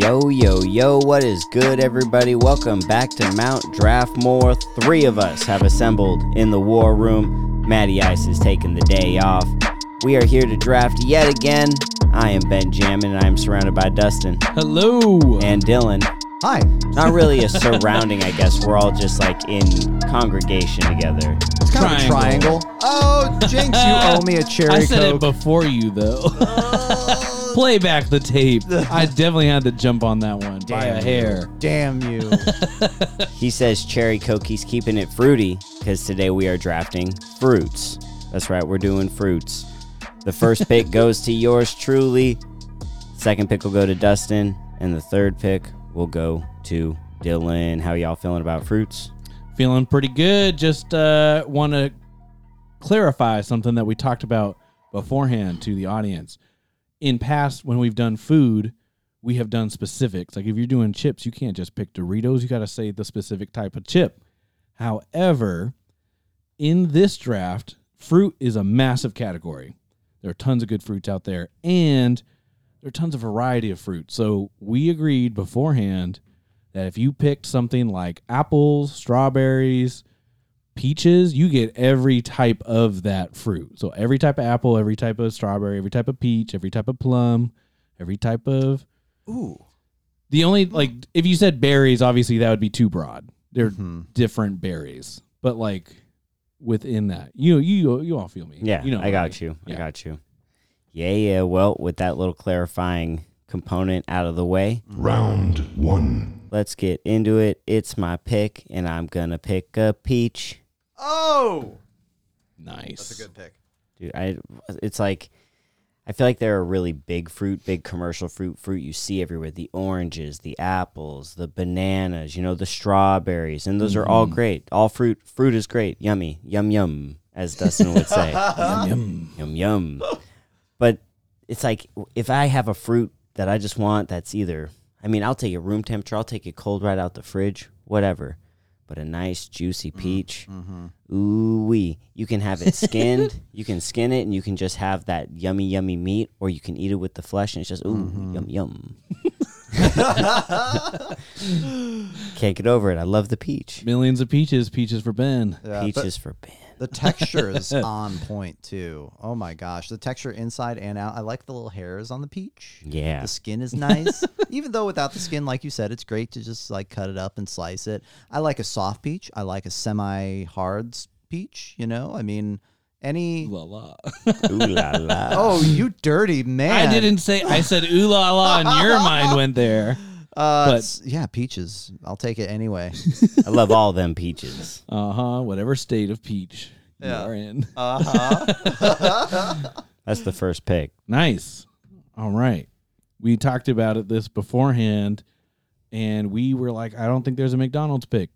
Yo, yo, yo, what is good, everybody? Welcome back to Mount Draftmore. Three of us have assembled in the war room. Matty Ice is taking the day off. We are here to draft yet again. I am Benjamin, and I am surrounded by Dustin Hello. and Dylan. Hi. Not really a surrounding, I guess. We're all just like in congregation together. It's kind of a Triangle. triangle. Oh, Jinx, you owe me a cherry I said coke. it before you though. Oh. Play back the tape. I definitely had to jump on that one by a Damn hair. you. Damn you. He says cherry coke, he's keeping it fruity because today we are drafting fruits. That's right, we're doing fruits. The first pick goes to yours truly. Second pick will go to Dustin, and the third pick will go to Dylan. How y'all feeling about fruits? Feeling pretty good. Just uh, want to clarify something that we talked about beforehand to the audience. In past, when we've done food, we have done specifics. Like if you're doing chips, you can't just pick Doritos. You got to say the specific type of chip. However, in this draft, fruit is a massive category. There are tons of good fruits out there, and there are tons of variety of fruit. So we agreed beforehand that if you picked something like apples, strawberries, peaches, you get every type of that fruit. So every type of apple, every type of strawberry, every type of peach, every type of plum, every type of Ooh. the only like if you said berries, obviously that would be too broad. They're Mhm. different berries, but like within that, you you you all feel me? Yeah, you know, I got you. I got you. Yeah, yeah. Well, with that little clarifying component out of the way, Round one. let's get into it. It's my pick, and I'm gonna pick a peach. Oh. Nice. That's a good pick. dude i it's like i feel like they're a really big fruit big commercial fruit fruit you see everywhere the oranges the apples the bananas you know the strawberries and those are all mm-hmm. great all fruit fruit is great yummy yum yum as dustin would say Yum, yum. yum yum but it's like if i have a fruit that i just want that's either i mean i'll take it room temperature i'll take it cold right out the fridge whatever but a nice juicy mm-hmm. peach mm-hmm. Ooh wee. You can have it skinned. you can skin it and you can just have that yummy, yummy meat, or you can eat it with the flesh and it's just ooh, mm-hmm. yum yum. Can't get over it. I love the peach. Millions of peaches, peaches for Ben. Yeah, Peach but is for Ben. the texture is on point too. Oh my gosh, the texture inside and out. I like the little hairs on the peach. Yeah. The skin is nice. Even though without the skin, like you said, it's great to just like cut it up and slice it. I like a soft peach. I like a semi-hard peach. You know, I mean, any. La la. Ooh la la. Oh, you dirty man! I didn't say. I said ooh la la, and your mind went there. Uh, but- it's- yeah, peaches. I'll take it anyway. I love all them peaches. Uh huh. Whatever state of peach Yeah. you are in. Uh huh. That's the first pick. Nice. All right. We talked about it this beforehand, and we were like, I don't think there's a McDonald's pick.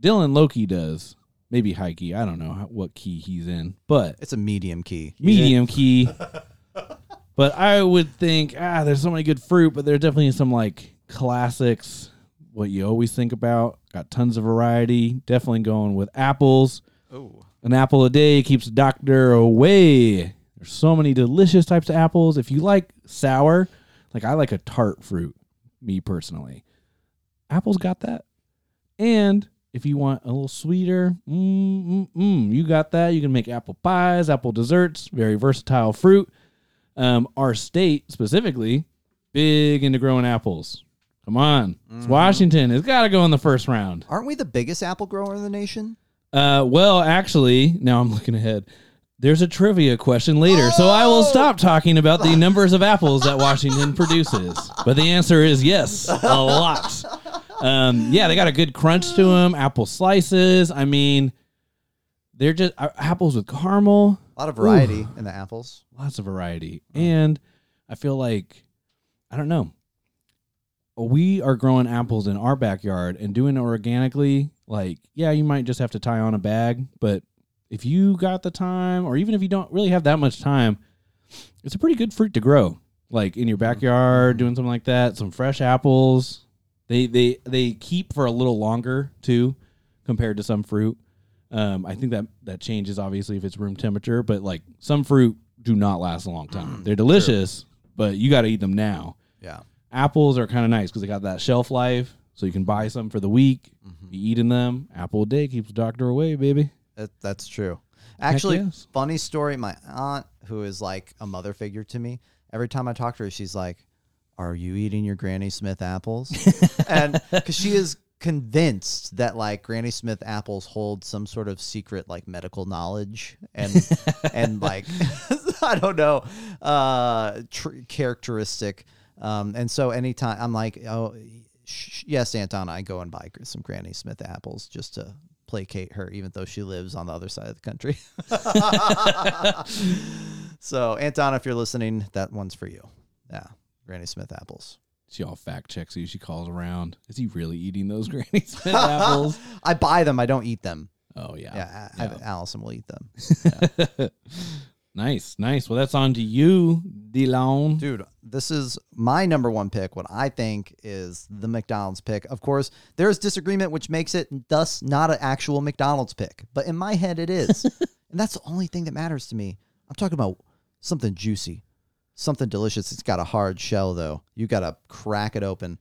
Dylan Loki does. Maybe high key. I don't know how, what key he's in, but it's a medium key. medium key. But I would think, ah, there's so many good fruit, but there's definitely some like classics, what you always think about. Got tons of variety. Definitely going with apples. Oh. An apple a day keeps the doctor away. There's so many delicious types of apples. If you like sour, like I like a tart fruit, me personally. Apple's got that. And if you want a little sweeter, mm, mm, mm, you got that. You can make apple pies, apple desserts, very versatile fruit. Um, our state specifically, big into growing apples. Come on. It's Washington. It's got to go in the first round. Aren't we the biggest apple grower in the nation? Uh, well, actually, now I'm looking ahead. There's a trivia question later, so I will stop talking about the numbers of apples that Washington produces. But the answer is yes, a lot. Um, yeah, they got a good crunch to them. Apple slices. I mean, they're just uh, apples with caramel. A lot of variety in the apples. Lots of variety, and I feel like I don't know. We are growing apples in our backyard and doing it organically. Like, yeah, you might just have to tie on a bag, but if you got the time, or even if you don't really have that much time, it's a pretty good fruit to grow. Like in your backyard, doing something like that. Some fresh apples. They they they keep for a little longer too, compared to some fruit. Um, I think that that changes obviously if it's room temperature, but like some fruit do not last a long time. They're delicious, but you got to eat them now. Yeah. apples are kind of nice because they got that shelf life, so you can buy some for the week. Mm-hmm. Be eating them. Apple a day keeps the doctor away, baby. That, that's true. Actually, yes. funny story. My aunt, who is like a mother figure to me, every time I talk to her, she's like, "Are you eating your Granny Smith apples?" and because she is convinced that like Granny Smith apples hold some sort of secret like medical knowledge and and like I don't know uh tr- characteristic. Um, and so anytime I'm like, oh sh- yes, Aunt Donna, I go and buy some Granny Smith apples just to placate her, even though she lives on the other side of the country. so Aunt Donna, if you're listening, that one's for you. Yeah, Granny Smith apples. She all fact checks you. She calls around. Is he really eating those Granny Smith apples? I buy them. I don't eat them. Oh yeah. Yeah, I, I- Allison will eat them. Nice, nice. Well, that's on to you, Delon. Dude, this is my number one pick. What I think is the McDonald's pick. Of course, there is disagreement, which makes it thus not an actual McDonald's pick. But in my head, it is. and that's the only thing that matters to me. I'm talking about something juicy, something delicious. It's got a hard shell, though. You got to crack it open.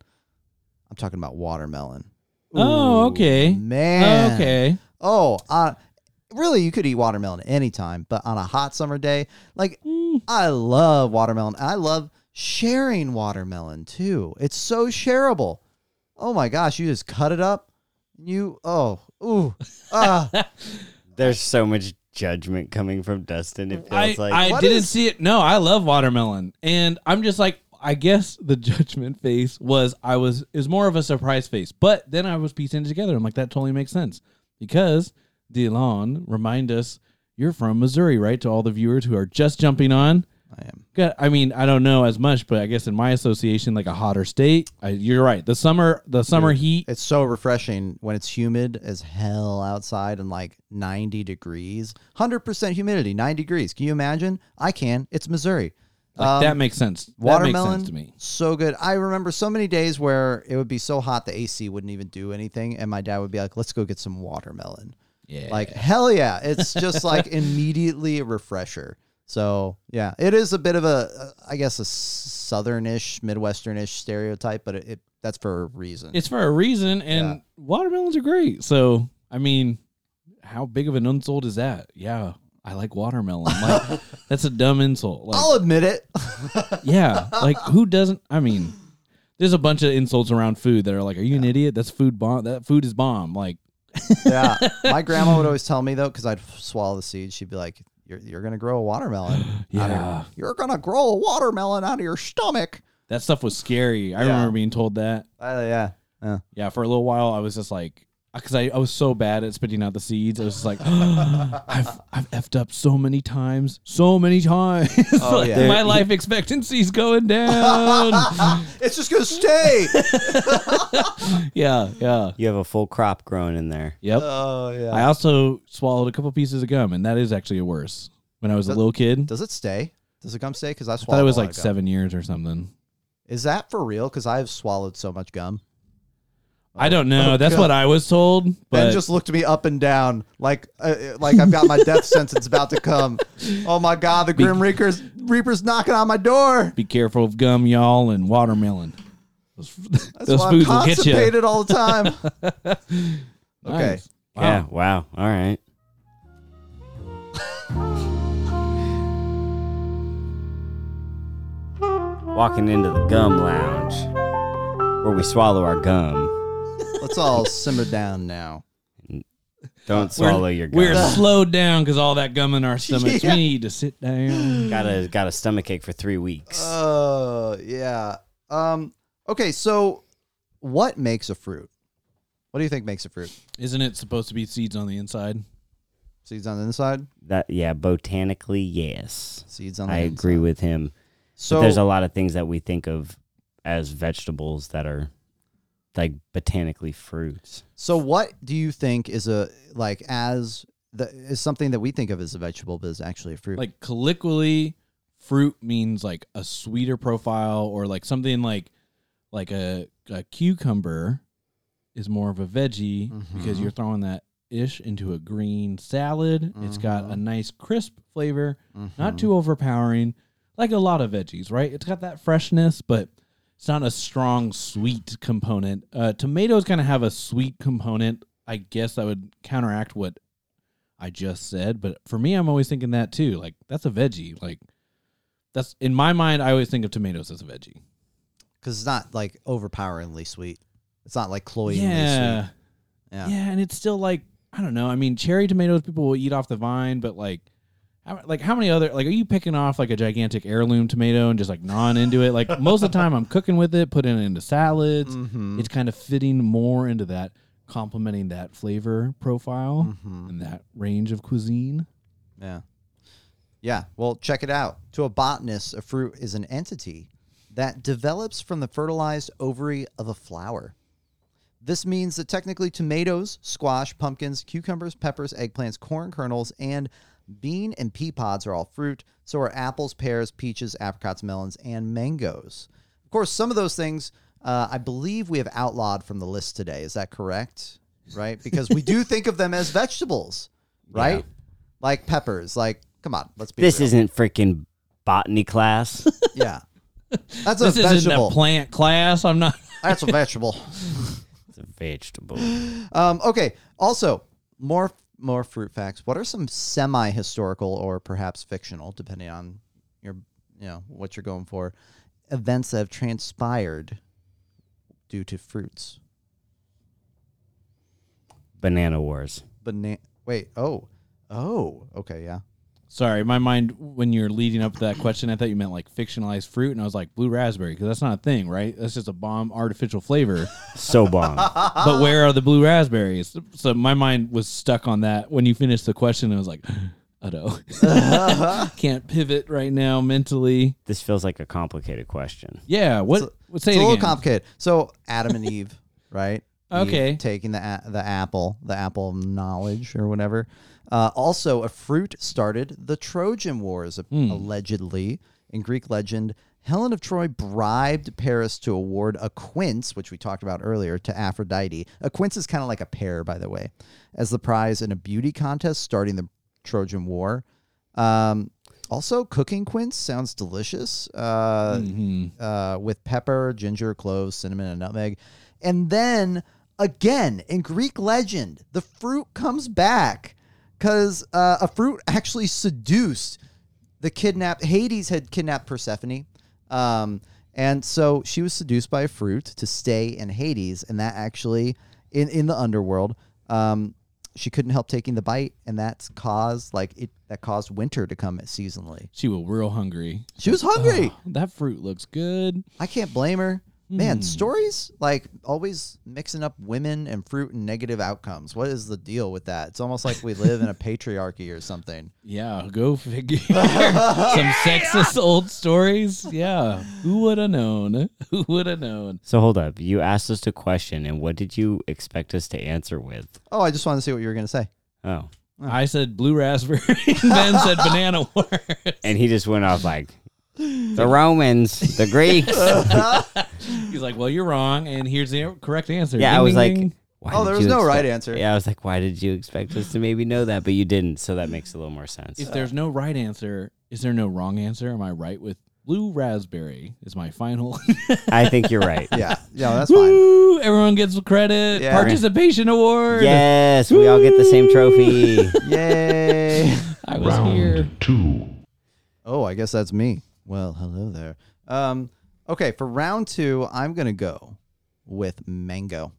I'm talking about watermelon. Oh, okay. Man. Okay. Oh, uh, really, you could eat watermelon anytime, but on a hot summer day, like I love watermelon. I love sharing watermelon too. It's so shareable. Oh my gosh, you just cut it up. You oh ooh ah. There's so much judgment coming from Dustin. It feels I, like I What didn't is- see it. No, I love watermelon, and I'm just like, I guess the judgment face was I was is more of a surprise face, but then I was piecing it together. I'm like, that totally makes sense because Delon, remind us, you're from Missouri, right? To all the viewers who are just jumping on. I am. Got- I mean, I don't know as much, but I guess in my association, like a hotter state, I, you're right. The summer, the summer heat. It's so refreshing when it's humid as hell outside and like 90 degrees. 100% humidity, 9 degrees. Can you imagine? I can. It's Missouri. Like, Um, that makes sense. That watermelon makes sense to me. so good i remember so many days where it would be so hot the ac wouldn't even do anything and my dad would be like let's go get some watermelon Yeah. like hell yeah it's just like immediately a refresher so yeah it is a bit of a, I uh, i guess a southernish midwesternish stereotype but it, it that's for a reason It's for a reason, and Yeah. watermelons are great. So, I mean, how big of an insult is that? Yeah, I like watermelon. Like, that's a dumb insult. Like, i'll admit it yeah, like who doesn't? I mean, there's a bunch of insults around food that are like, "Are you an idiot? That's food bomb. That food is bomb." Like, yeah my grandma would always tell me though because i'd swallow the seeds she'd be like you're, you're gonna grow a watermelon of your- Yeah. you're gonna grow a watermelon out of your stomach that stuff was scary. I Yeah. remember being told that. uh, yeah yeah Yeah, for a little while, I was just like, because I, I was so bad at spitting out the seeds. I was just like, I've I've effed up so many times, so many times. Oh, Like, yeah. my life expectancy's going down. it's just gonna stay yeah, yeah, you have a full crop growing in there. yep. Oh yeah. I also swallowed a couple pieces of gum, and that is actually worse. When I was a little kid, Does it stay? Does it gum stay? Because I I thought it was like seven years or something. Is that for real? Because I've swallowed so much gum. I don't know. oh, That's God. what I was told. Ben But just looked me up and down, like uh, like I've got my death sentence about to come. Oh my God, the Grim Reaper's Reaper's knocking on my door. be careful of gum, y'all, and watermelon. Those, That's those why foods I'm will get you. constipated all the time. Okay. Nice. Wow. Yeah. Wow. All right. Walking into the gum lounge where we swallow our gum. Let's all simmer down now. Don't swallow your gum. We're slowed down because all that gum in our stomachs. Yeah. We need to sit down. got a got a stomach ache for three weeks. Oh yeah. Um. Okay. So, what makes a fruit? What do you think makes a fruit? Isn't it supposed to be seeds on the inside? Seeds on the inside. that yeah, botanically yes. Seeds on the I inside. agree with him. So but there's a lot of things that we think of as vegetables that are like botanically fruits. So what do you think is a like as the is something that we think of as a vegetable but is actually a fruit? Like colloquially, fruit means like a sweeter profile or like something like like a, a cucumber is more of a veggie because Mhm. you're throwing that ish into a green salad. It's got a nice crisp flavor, not Mhm. too overpowering, like a lot of veggies, right? It's got that freshness, but it's not a strong sweet component. Uh, tomatoes kind of have a sweet component. I guess that would counteract what I just said. But for me, I'm always thinking that too. Like that's a veggie. Like that's in my mind. I always think of tomatoes as a veggie. because it's not like overpoweringly sweet. It's not like cloyingly Yeah. sweet. yeah, Yeah. and it's still like I don't know. I mean, cherry tomatoes people will eat off the vine, but like. How, like how many other like are you picking off like a gigantic heirloom tomato and just like gnawing into it like most of the time i'm cooking with it putting it into salads Mm-hmm. it's kind of fitting more into that complementing that flavor profile Mm-hmm. and that range of cuisine Yeah. Yeah. Well, check it out. To a botanist, a fruit is an entity that develops from the fertilized ovary of a flower. This means that technically tomatoes, squash, pumpkins, cucumbers, peppers, eggplants, corn kernels, and bean and pea pods are all fruit. So are apples, pears, peaches, apricots, melons, and mangoes. Of course, some of those things uh, I believe we have outlawed from the list today. Is that correct? Right? Because we do think of them as vegetables, right? Yeah. Like peppers. Like, come on, let's be This real. isn't freaking botany class. Yeah. That's a this isn't vegetable. a plant class i'm not That's a vegetable. it's a vegetable. Um, okay. Also, more more fruit facts. What are some semi historical or perhaps fictional, depending on your you know what you're going for, events that have transpired due to fruits? Banana wars. Banana. Wait. Oh. Oh. Okay. Yeah. Sorry my mind when you're leading up to that question i thought you meant like fictionalized fruit and i was like blue raspberry because that's not a thing right that's just a bomb artificial flavor So bomb. but where are the blue raspberries so my mind was stuck on that when you finished the question i was like uh-oh can't pivot right now mentally this feels like a complicated question. yeah what, It's a- what say it's it a little again complicated. So Adam and Eve, right? Eve Okay. taking the a- the apple, the apple of knowledge or whatever. Uh, also, a fruit started the Trojan Wars, Hmm. allegedly. In Greek legend, Helen of Troy bribed Paris to award a quince, which we talked about earlier, to Aphrodite. A quince is kind of like a pear, by the way, as the prize in a beauty contest starting the Trojan War. Um, also, cooking quince sounds delicious. Uh, Mhm. uh, with pepper, ginger, cloves, cinnamon, and nutmeg. And then again, in Greek legend, the fruit comes back because uh, a fruit actually seduced the kidnapped. Hades had kidnapped Persephone. Um, and so she was seduced by a fruit to stay in Hades. And that actually, in, in the underworld, um, she couldn't help taking the bite. And that's caused, like, it that caused winter to come seasonally. she was real hungry She was hungry. Oh, that fruit looks good I can't blame her. Man, Hmm. stories like always mixing up women and fruit and negative outcomes. What is the deal with that? It's almost like we live in a patriarchy or something. Yeah, go figure. Some sexist old stories. Yeah, who would have known? Who would have known? So hold up. You asked us a question, and what did you expect us to answer with? Oh, I just wanted to see what you were going to say. Oh, I said blue raspberry, and Ben said banana wars. and he just went off like the Romans, the Greeks. He's like, "Well, you're wrong," and here's the correct answer. Yeah, Ding, I was ding, like, ding. why Oh, did there was you no right expect- answer. Yeah, I was like, why did you expect us to maybe know that, but you didn't? So that makes a little more sense. if there's no right answer, is there no wrong answer? Am I right with blue raspberry? Is my final? I think you're right. Yeah, yeah, that's fine. Woo! Everyone gets credit. Yeah. Participation award. Yes, we all get the same trophy. Yay! I was Round here. two. Oh, I guess that's me. Well, hello there. Um, okay, for round two, I'm gonna go with mango.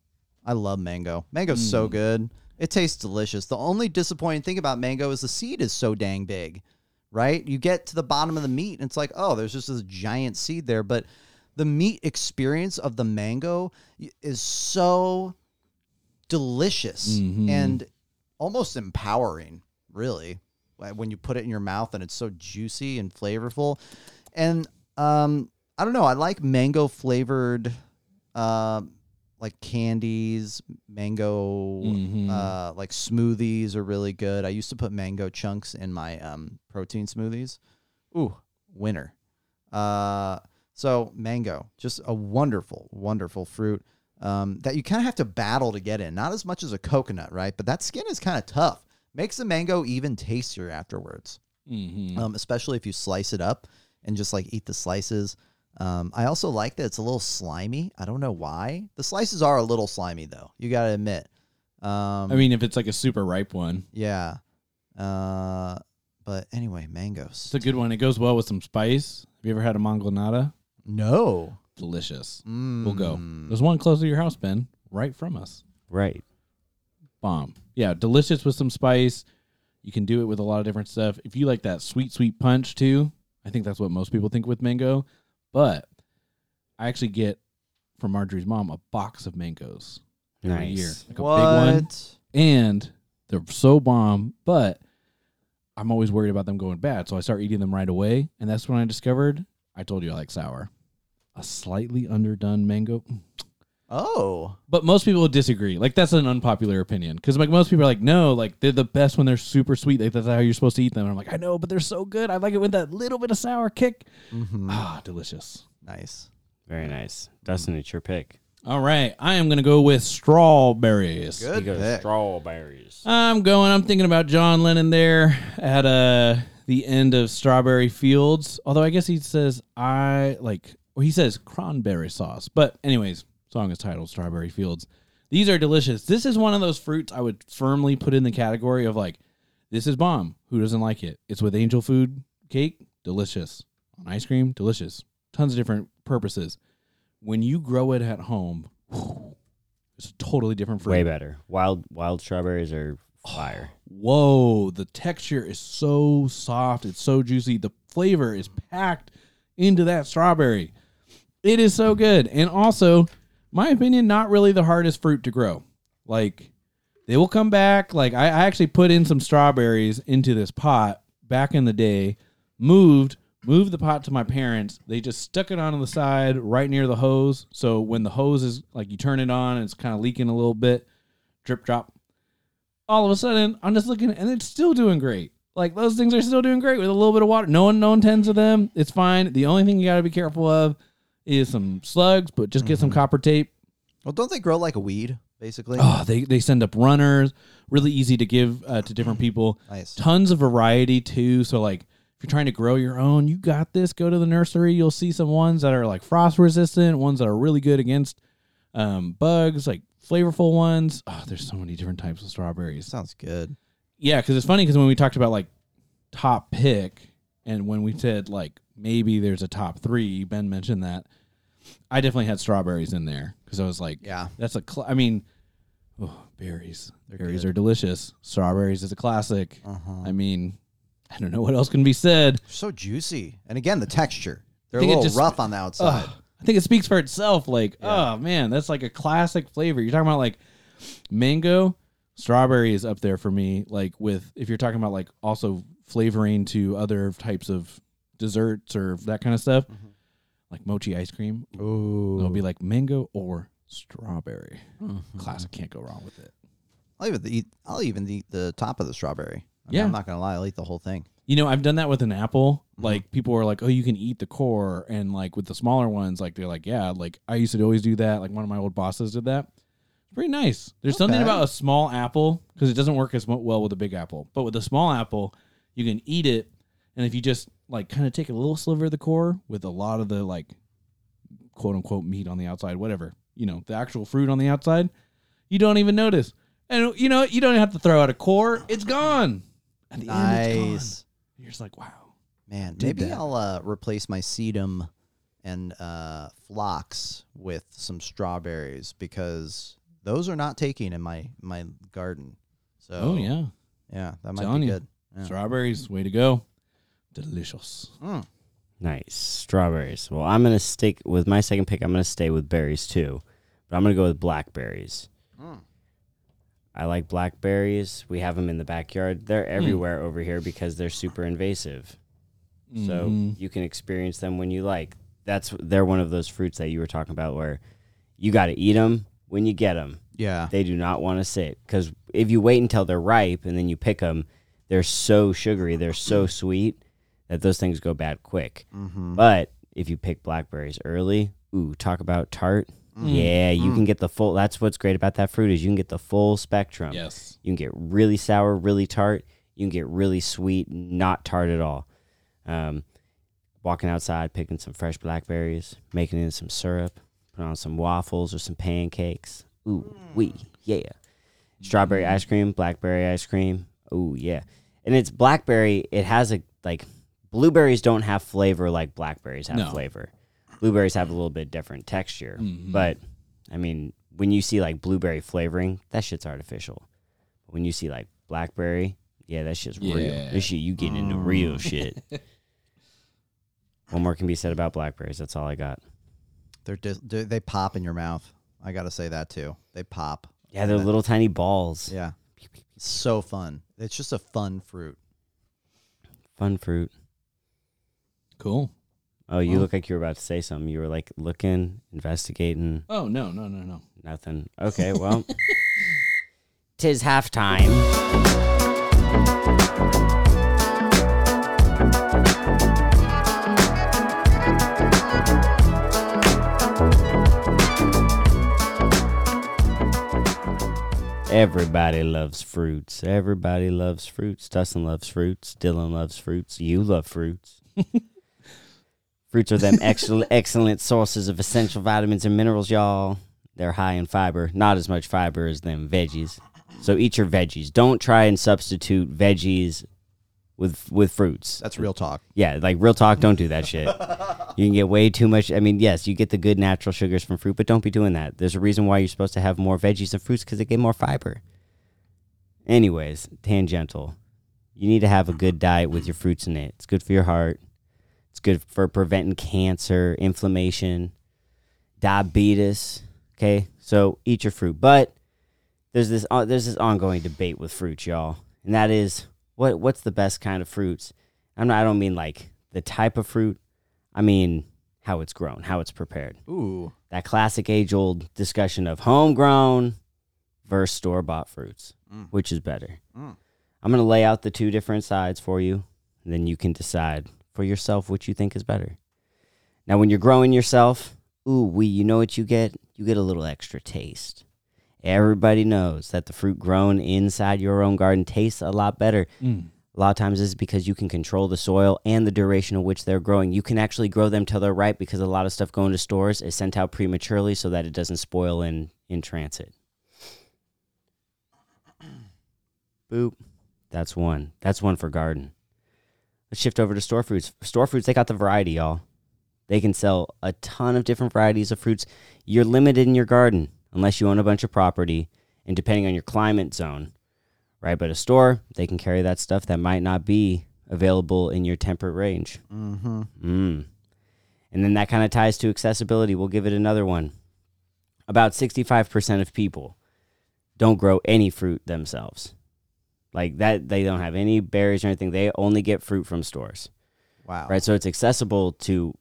I love mango. Mango's so good. It tastes delicious. The only disappointing thing about mango is the seed is so dang big, right? You get to the bottom of the meat, and it's like, oh, there's just this giant seed there. But the meat experience of the mango is so delicious Mhm. and almost empowering, really, when you put it in your mouth and it's so juicy and flavorful. And um, I don't know, I like mango flavored, um, like candies, mango, Mhm. uh, like smoothies are really good. I used to put mango chunks in my um, protein smoothies. Ooh, winner. Uh, so mango, just a wonderful, wonderful fruit um, that you kind of have to battle to get in. Not as much as a coconut, right? But that skin is kind of tough. Makes the mango even tastier afterwards, Mhm. um, especially if you slice it up and just like eat the slices. Um, I also like that it's a little slimy. I don't know why. The slices are a little slimy though. You got to admit. Um, I mean, if it's like a super ripe one, yeah. Uh, but anyway, mangoes. it's a good one. It goes well with some spice. Have you ever had a mangonada? no. Delicious. Mm. We'll go. There's one close to your house, Ben, right from us. Right. Bomb. Yeah, delicious with some spice. You can do it with a lot of different stuff. If you like that sweet, sweet punch too, I think that's what most people think with mango. But I actually get from Marjorie's mom a box of mangoes every Nice. year, like a what? big one, and they're so bomb. But I'm always worried about them going bad, so I start eating them right away. And that's when I discovered I told you I like sour, a slightly underdone mango. Mm. Oh. But most people would disagree. Like that's an unpopular opinion because like most people are like, no, like they're the best when they're super sweet. Like that's how you're supposed to eat them. And I'm like, I know, but they're so good. I like it with that little bit of sour kick. Mhm. Ah, delicious. nice. Very nice. Dustin, it's your pick. All right, I am gonna go with strawberries. Good You go pick. strawberries. I'm going. I'm thinking about John Lennon there at uh the end of Strawberry Fields. Although I guess he says I like, or he says cranberry sauce. But anyways, song is titled Strawberry Fields. These are delicious. This is one of those fruits I would firmly put in the category of like, this is bomb. Who doesn't like it? It's with angel food cake, delicious. On ice cream, delicious. Tons of different purposes. When you grow it at home, it's a totally different fruit. Way better. Wild wild strawberries are fire. Whoa, the texture is so soft. It's so juicy. The flavor is packed into that strawberry. It is so good. And also, my opinion, not really the hardest fruit to grow. Like, they will come back. Like, I, I actually put in some strawberries into this pot back in the day, moved, moved the pot to my parents. They just stuck it on the side right near the hose. So when the hose is like, you turn it on it's kind of leaking a little bit, drip drop, all of a sudden I'm just looking and it's still doing great. Like those things are still doing great with a little bit of water. No one no one tends to them. It's fine. The only thing you gotta be careful of is some slugs, but just get some copper tape. Well, don't they grow like a weed, basically? Oh, they, they send up runners, really easy to give uh, to different people. Nice. Tons of variety too. So like if you're trying to grow your own, you got this. Go to the nursery. You'll see some ones that are like frost resistant, ones that are really good against um, bugs, like flavorful ones. Oh, there's so many different types of strawberries. Sounds good. Yeah, because it's funny because when we talked about like top pick, and when we said like maybe there's a top three, Ben mentioned that. I definitely had strawberries in there because I was like, Yeah. that's a. Cl- I mean, oh, berries. They're berries good. are delicious. Strawberries is a classic. Uh-huh. I mean, I don't know what else can be said. so juicy. And again, the texture. They're a little just- rough on the outside. Ugh, I think it speaks for itself. Like, oh man, that's like a classic flavor. You're talking about like mango, strawberry is up there for me. Like with if you're talking about like also flavoring to other types of desserts or that kind of stuff, mm-hmm. like mochi ice cream, Ooh. it'll be like mango or strawberry. Mm-hmm. Classic, can't go wrong with it. I'll even eat. I'll even eat the top of the strawberry. I mean, Yeah. I'm not gonna lie. I'll eat the whole thing. You know, I've done that with an apple. Mm-hmm. Like people are like, "Oh, you can eat the core," and like with the smaller ones, like they're like, "Yeah." Like I used to always do that. Like one of my old bosses did that. It's pretty nice. There's something about a small apple because it doesn't work as well with a big apple. But with a small apple, you can eat it, and if you just like kind of take a little sliver of the core with a lot of the like quote unquote meat on the outside, whatever you know, the actual fruit on the outside, you don't even notice. And you know, you don't have to throw out a core; it's gone. At the end, it's gone. Nice. You're just like, wow. Man, Did maybe that. I'll uh, replace my sedum and uh, phlox with some strawberries because those are not taking in my my garden. So Oh yeah, yeah, that might Telling be good. Yeah. strawberries, way to go, delicious. Mm. Nice. Strawberries. Well, I'm going to stick with my second pick. I'm going to stay with berries too. But I'm going to go with blackberries. Mm. I like blackberries. We have them in the backyard. They're everywhere over here because they're super invasive. So Mhm. you can experience them when you like. That's they're one of those fruits that you were talking about where you got to eat them when you get them. Yeah. They do not want to sit because if you wait until they're ripe and then you pick them, they're so sugary, they're so sweet that those things go bad quick. Mm-hmm. But if you pick blackberries early, ooh, talk about tart. Mm. Yeah, you can get the full. That's what's great about that fruit is you can get the full spectrum. yes, You can get really sour, really tart. You can get really sweet, not tart at all. Um, walking outside, picking some fresh blackberries, making it in some syrup, put on some waffles or some pancakes. Ooh, wee, yeah. Strawberry ice cream, blackberry ice cream. Ooh, yeah. And it's blackberry. It has a like blueberries don't have flavor like blackberries have No. flavor. Blueberries have a little bit different texture, Mhm. but I mean, when you see like blueberry flavoring, that shit's artificial. When you see like blackberry, yeah, that shit's real. Yeah. This shit, you getting into real shit. What more can be said about blackberries? That's all I got. They're dis- they they pop in your mouth. I gotta say that too. They pop. Yeah, they're little tiny balls. Yeah, so fun. It's just a fun fruit. Fun fruit. Cool. Oh, you Well- look like you were about to say something. You were like looking, investigating, Oh no no no no. nothing. Okay, well, tis halftime. Everybody loves fruits. Everybody loves fruits. Dustin loves fruits. Dylan loves fruits. You love fruits. fruits are them excellent, excellent sources of essential vitamins and minerals, y'all. They're high in fiber. Not as much fiber as them veggies. So eat your veggies. Don't try and substitute veggies with with fruits. That's real talk. Yeah, like real talk, don't do that shit. You can get way too much. I mean, yes, you get the good natural sugars from fruit, but don't be doing that. There's a reason why you're supposed to have more veggies and fruits because they get more fiber. Anyways, tangential. You need to have a good diet with your fruits in it. It's good for your heart. It's good for preventing cancer, inflammation, diabetes. Okay, so eat your fruit. But there's this uh, there's this ongoing debate with fruits, y'all, and that is what what's the best kind of fruits. I'm not. I don't mean like the type of fruit. I mean how it's grown, how it's prepared. Ooh, That classic age old discussion of homegrown versus store bought fruits, Mm. which is better. Mm. I'm gonna lay out the two different sides for you, and then you can decide for yourself which you think is better. Now, when you're growing yourself, ooh, we, you know what you get? You get a little extra taste. Everybody knows that the fruit grown inside your own garden tastes a lot better. Mm. A lot of times this is because you can control the soil and the duration of which they're growing. You can actually grow them till they're ripe because a lot of stuff going to stores is sent out prematurely so that it doesn't spoil in, in transit. Boop. That's one. That's one for garden. Let's shift over to store fruits. Store fruits, they got the variety, y'all. They can sell a ton of different varieties of fruits. You're limited in your garden unless you own a bunch of property and depending on your climate zone right? But a store, they can carry that stuff that might not be available in your temperate range. mm-hmm. Mm. And then that kind of ties to accessibility. We'll give it another one. About 65% of people don't grow any fruit themselves. Like that, they don't have any berries or anything. They only get fruit from stores, Wow. right? So it's accessible to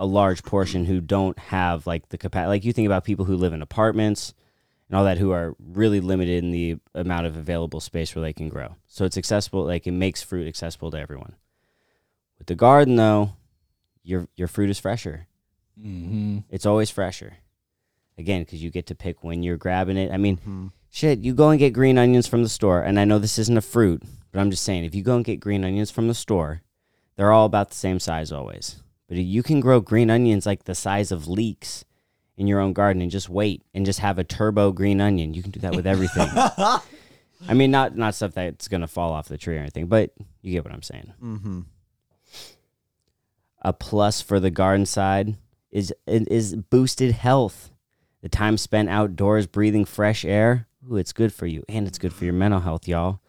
a large portion who don't have like the capacity. Like you think about people who live in apartments and all that who are really limited in the amount of available space where they can grow. So it's accessible, like it makes fruit accessible to everyone. With the garden though, your your fruit is fresher. Mm-hmm. It's always fresher. Again, because you get to pick when you're grabbing it. I mean, Mhm. shit, you go and get green onions from the store, and I know this isn't a fruit, but I'm just saying, if you go and get green onions from the store, they're all about the same size always. But you can grow green onions like the size of leeks in your own garden and just wait and just have a turbo green onion. You can do that with everything. I mean, not not stuff that's gonna fall off the tree or anything, but you get what I'm saying. Mm-hmm. A plus for the garden side is is boosted health. The time spent outdoors breathing fresh air, ooh, it's good for you, and it's good for your mental health, y'all.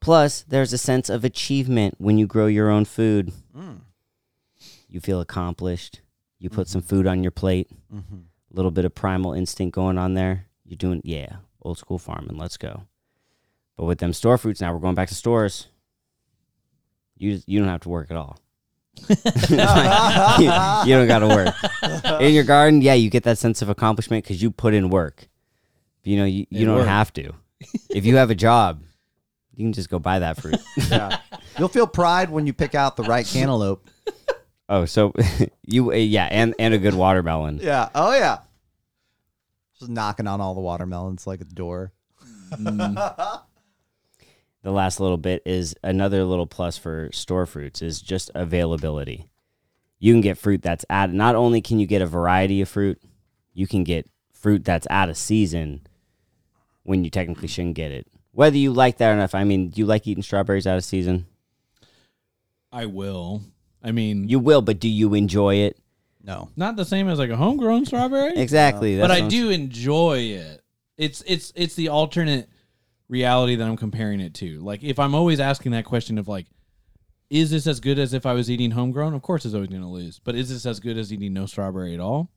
Plus, there's a sense of achievement when you grow your own food. Mm. You feel accomplished. You put some food on your plate. Mm-hmm. A little bit of primal instinct going on there. You're doing, yeah, old school farming. Let's go. But with them store fruits, now we're going back to stores. You you don't have to work at all. you, you don't got to work in your garden. Yeah, you get that sense of accomplishment because you put in work. You know, you, you It don't worked. have to. if you have a job, you can just go buy that fruit. Yeah. You'll feel pride when you pick out the right cantaloupe. Oh, so you uh, yeah, and and a good watermelon. Yeah. Oh yeah. Just knocking on all the watermelons like a door. the last little bit is another little plus for store fruits is just availability. you can get fruit that's out. Not only can you get a variety of fruit, you can get fruit that's out of season when you technically shouldn't get it. Whether you like that or not, I mean, do you like eating strawberries out of season? I will. I mean, You will, but do you enjoy it? No. not the same as like a homegrown strawberry, Exactly. but I do enjoy it. It's it's it's the alternate reality that I'm comparing it to. Like if I'm always asking that question of like, is this as good as if I was eating homegrown? Of course, it's always going to lose. But is this as good as eating no strawberry at all?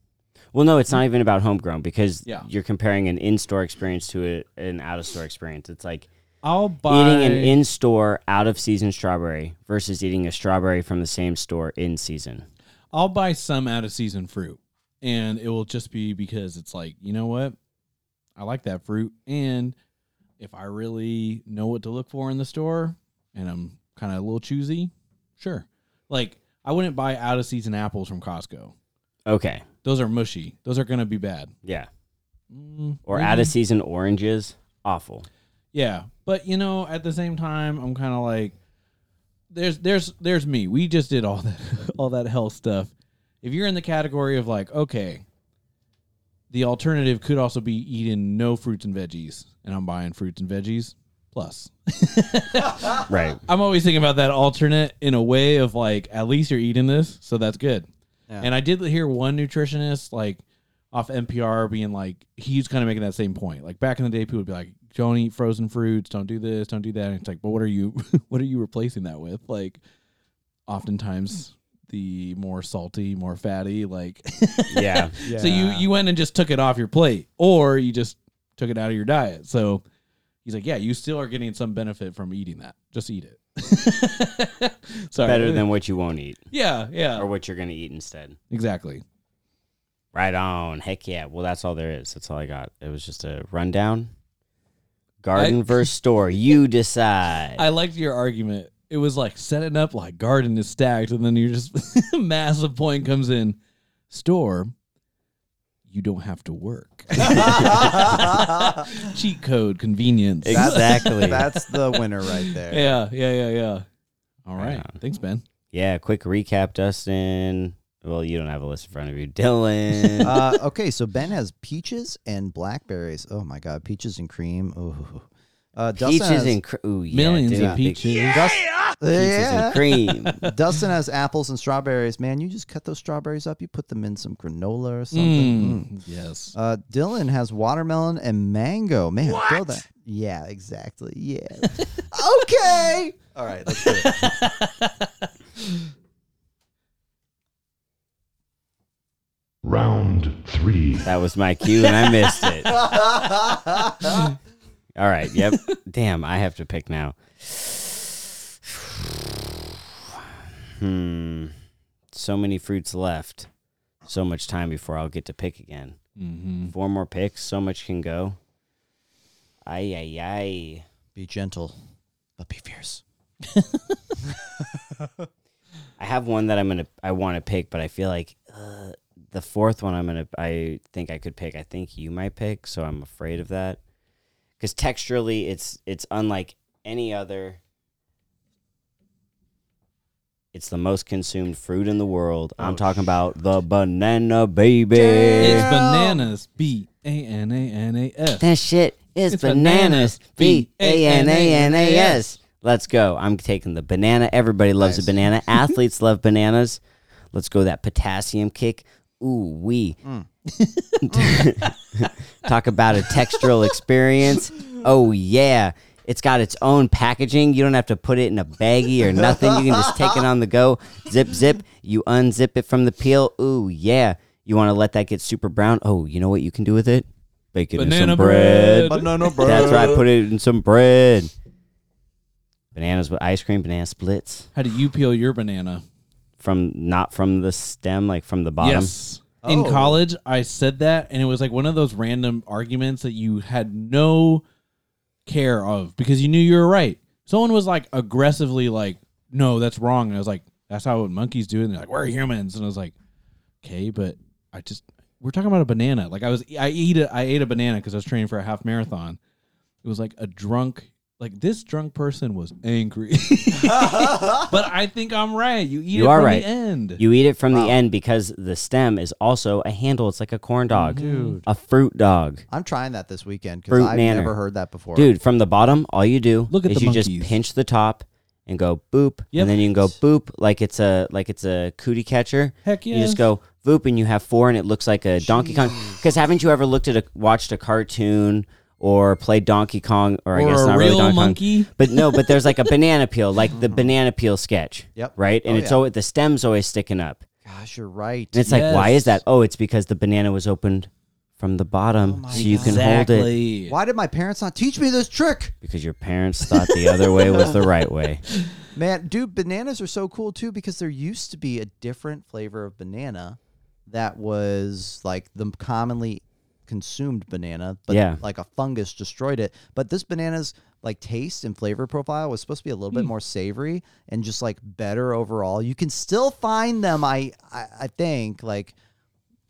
Well, no, it's not even about homegrown because Yeah. you're comparing an in-store experience to a, an out-of-store experience. It's like I'll buy eating an in-store out-of-season strawberry versus eating a strawberry from the same store in season. I'll buy some out of season fruit, and it will just be because it's like you know what, I like that fruit, and if I really know what to look for in the store, and I'm kind of a little choosy, sure. Like I wouldn't buy out of season apples from Costco. Okay, Those are mushy. Those are gonna be bad. yeah. Mm, Or out-of-season oranges, awful. Yeah, but you know, at the same time, I'm kind of like, there's, there's, there's me. We just did all that, all that health stuff. If you're in the category of like, okay, the alternative could also be eating no fruits and veggies, and I'm buying fruits and veggies plus. Right. I'm always thinking about that alternate in a way of like, at least you're eating this, so that's good. Yeah. And I did hear one nutritionist like off NPR being like, he's kind of making that same point. Like back in the day, people would be like, "Don't eat frozen fruits. Don't do this. Don't do that." And it's like, but what are you, what are you replacing that with? Like, oftentimes the more salty, more fatty. Like, Yeah. so you you went and just took it off your plate, or you just took it out of your diet. So he's like, yeah, you still are getting some benefit from eating that. Just eat it. Sorry. Better than what you won't eat yeah, yeah, or what you're going to eat instead. exactly. Right on. Heck yeah. Well, that's all there is. That's all I got. It was just a rundown. Garden I- versus store. You decide. I liked your argument. It was like setting up like garden is stacked, and then you're just massive point comes in. Store, you don't have to work. Cheat code, convenience. exactly. That's the winner right there. yeah, yeah, yeah, yeah. All right. Right. Thanks, Ben. yeah. Quick recap, Dustin. Well, you don't have a list in front of you. Dylan. uh, okay, so Ben has peaches and blackberries. Oh my god, peaches and cream. Ooh. Uh, Dustin peaches has, and cr- ooh, yeah, Millions dude, of big peaches. Dust- Peaches and cream. Dustin has apples and strawberries. Man, you just cut those strawberries up. You put them in some granola or something. Mm. Mm, Yes. Uh, Dylan has watermelon and mango. Man, throw that. Yeah, exactly. Yeah. okay. All right, let's do it. Round three. That was my cue, and I missed it. All right. Yep. Damn. I have to pick now. Hmm. So many fruits left. So much time before I'll get to pick again. Mm-hmm. Four more picks. So much can go. Ay ay ay. Be gentle, but be fierce. I have one that I'm gonna I want to pick, but I feel like uh, the fourth one I'm gonna I think I could pick. I think you might pick, so I'm afraid of that because texturally it's it's unlike any other. It's the most consumed fruit in the world. I'm Oh, talking about the banana baby. It's bananas. B A N A N A S. That shit is It's bananas. bananas. B A N A N A S. Let's go. I'm taking the banana. Everybody loves Nice. a banana. Athletes love bananas. Let's go that potassium kick. Ooh, we mm. talk about a textural experience. Oh yeah. It's got its own packaging. You don't have to put it in a baggie or nothing. You can just take it on the go. Zip, zip. You unzip it from the peel. Ooh, yeah. You want to let that get super brown? Oh, you know what you can do with it? Bake it in some bread. bread. Banana bread. That's right. Put it in some bread. Bananas with ice cream, banana splits How do you peel your banana? From not from the stem, like from the bottom. Yes. In Oh. college, I said that, and it was like one of those random arguments that you had no care of because you knew you were right. Someone was like aggressively like, "No, that's wrong," and I was like, "That's how monkeys do it." And they're like, "We're humans," and I was like, "Okay, but I just we're talking about a banana. Like I was, I eat a, I ate a banana because I was training for a half marathon. It was like a drunk, like this drunk person was angry. but I think I'm right. You eat You it are from right. the end. You eat it from Wow. the end because the stem is also a handle. It's like a corn dog, mm-hmm. Dude. a fruit dog. I'm trying that this weekend because Fruit I've manner. never heard that before. Dude, from the bottom, all you do Look at is the you just pinch the top and go boop, Yep. and then you can go boop like it's a like it's a cootie catcher. Heck yeah. You just go boop, and you have four, and it looks like a Donkey Kong. Because haven't you ever looked at a watched a cartoon or play Donkey Kong, or, I or guess a not real really Donkey Kong, but no, but there's like a banana peel, like the banana peel sketch. Yep. Right, and Oh, it's yeah. always the stem's always sticking up, Gosh, you're right. and it's like, why is Yes. that? Oh, it's because the banana was opened from the bottom, Oh so you can hold it. Exactly. Why did my parents not teach me this trick? Because your parents thought the other way was the right way. Man, dude, bananas are so cool too because there used to be a different flavor of banana that was like the commonly consumed banana, but Yeah. like a fungus destroyed it. But this banana's like taste and flavor profile was supposed to be a little bit more savory and just like better overall. You can still find them, I I, I think, like,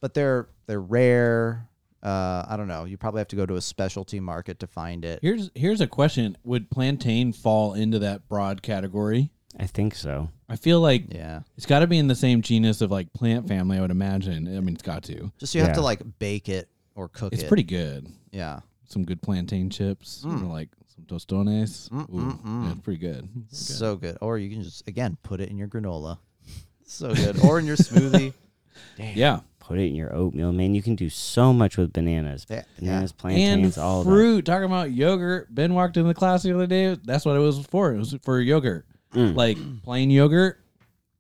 but they're they're rare. Uh, I don't know. You probably have to go to a specialty market to find it. Here's here's a question: Would plantain fall into that broad category? I think so. I feel like Yeah. it's got to be in the same genus of like plant family. I would imagine. I mean, it's got to. Just you have to like bake it or cook It's it. pretty good. Yeah. Some good plantain chips, or like some tostones. Mm, Ooh, mm, mm. yeah, it's pretty good. Pretty good. So good. Or you can just again put it in your granola. So good. Or in your smoothie. yeah, Put it in your oatmeal, man. You can do so much with bananas. Yeah, Bananas, and plantains, all of that. fruit. Talking about yogurt. Ben walked in the class the other day. That's what it was for. It was for yogurt. Mm. Like plain yogurt.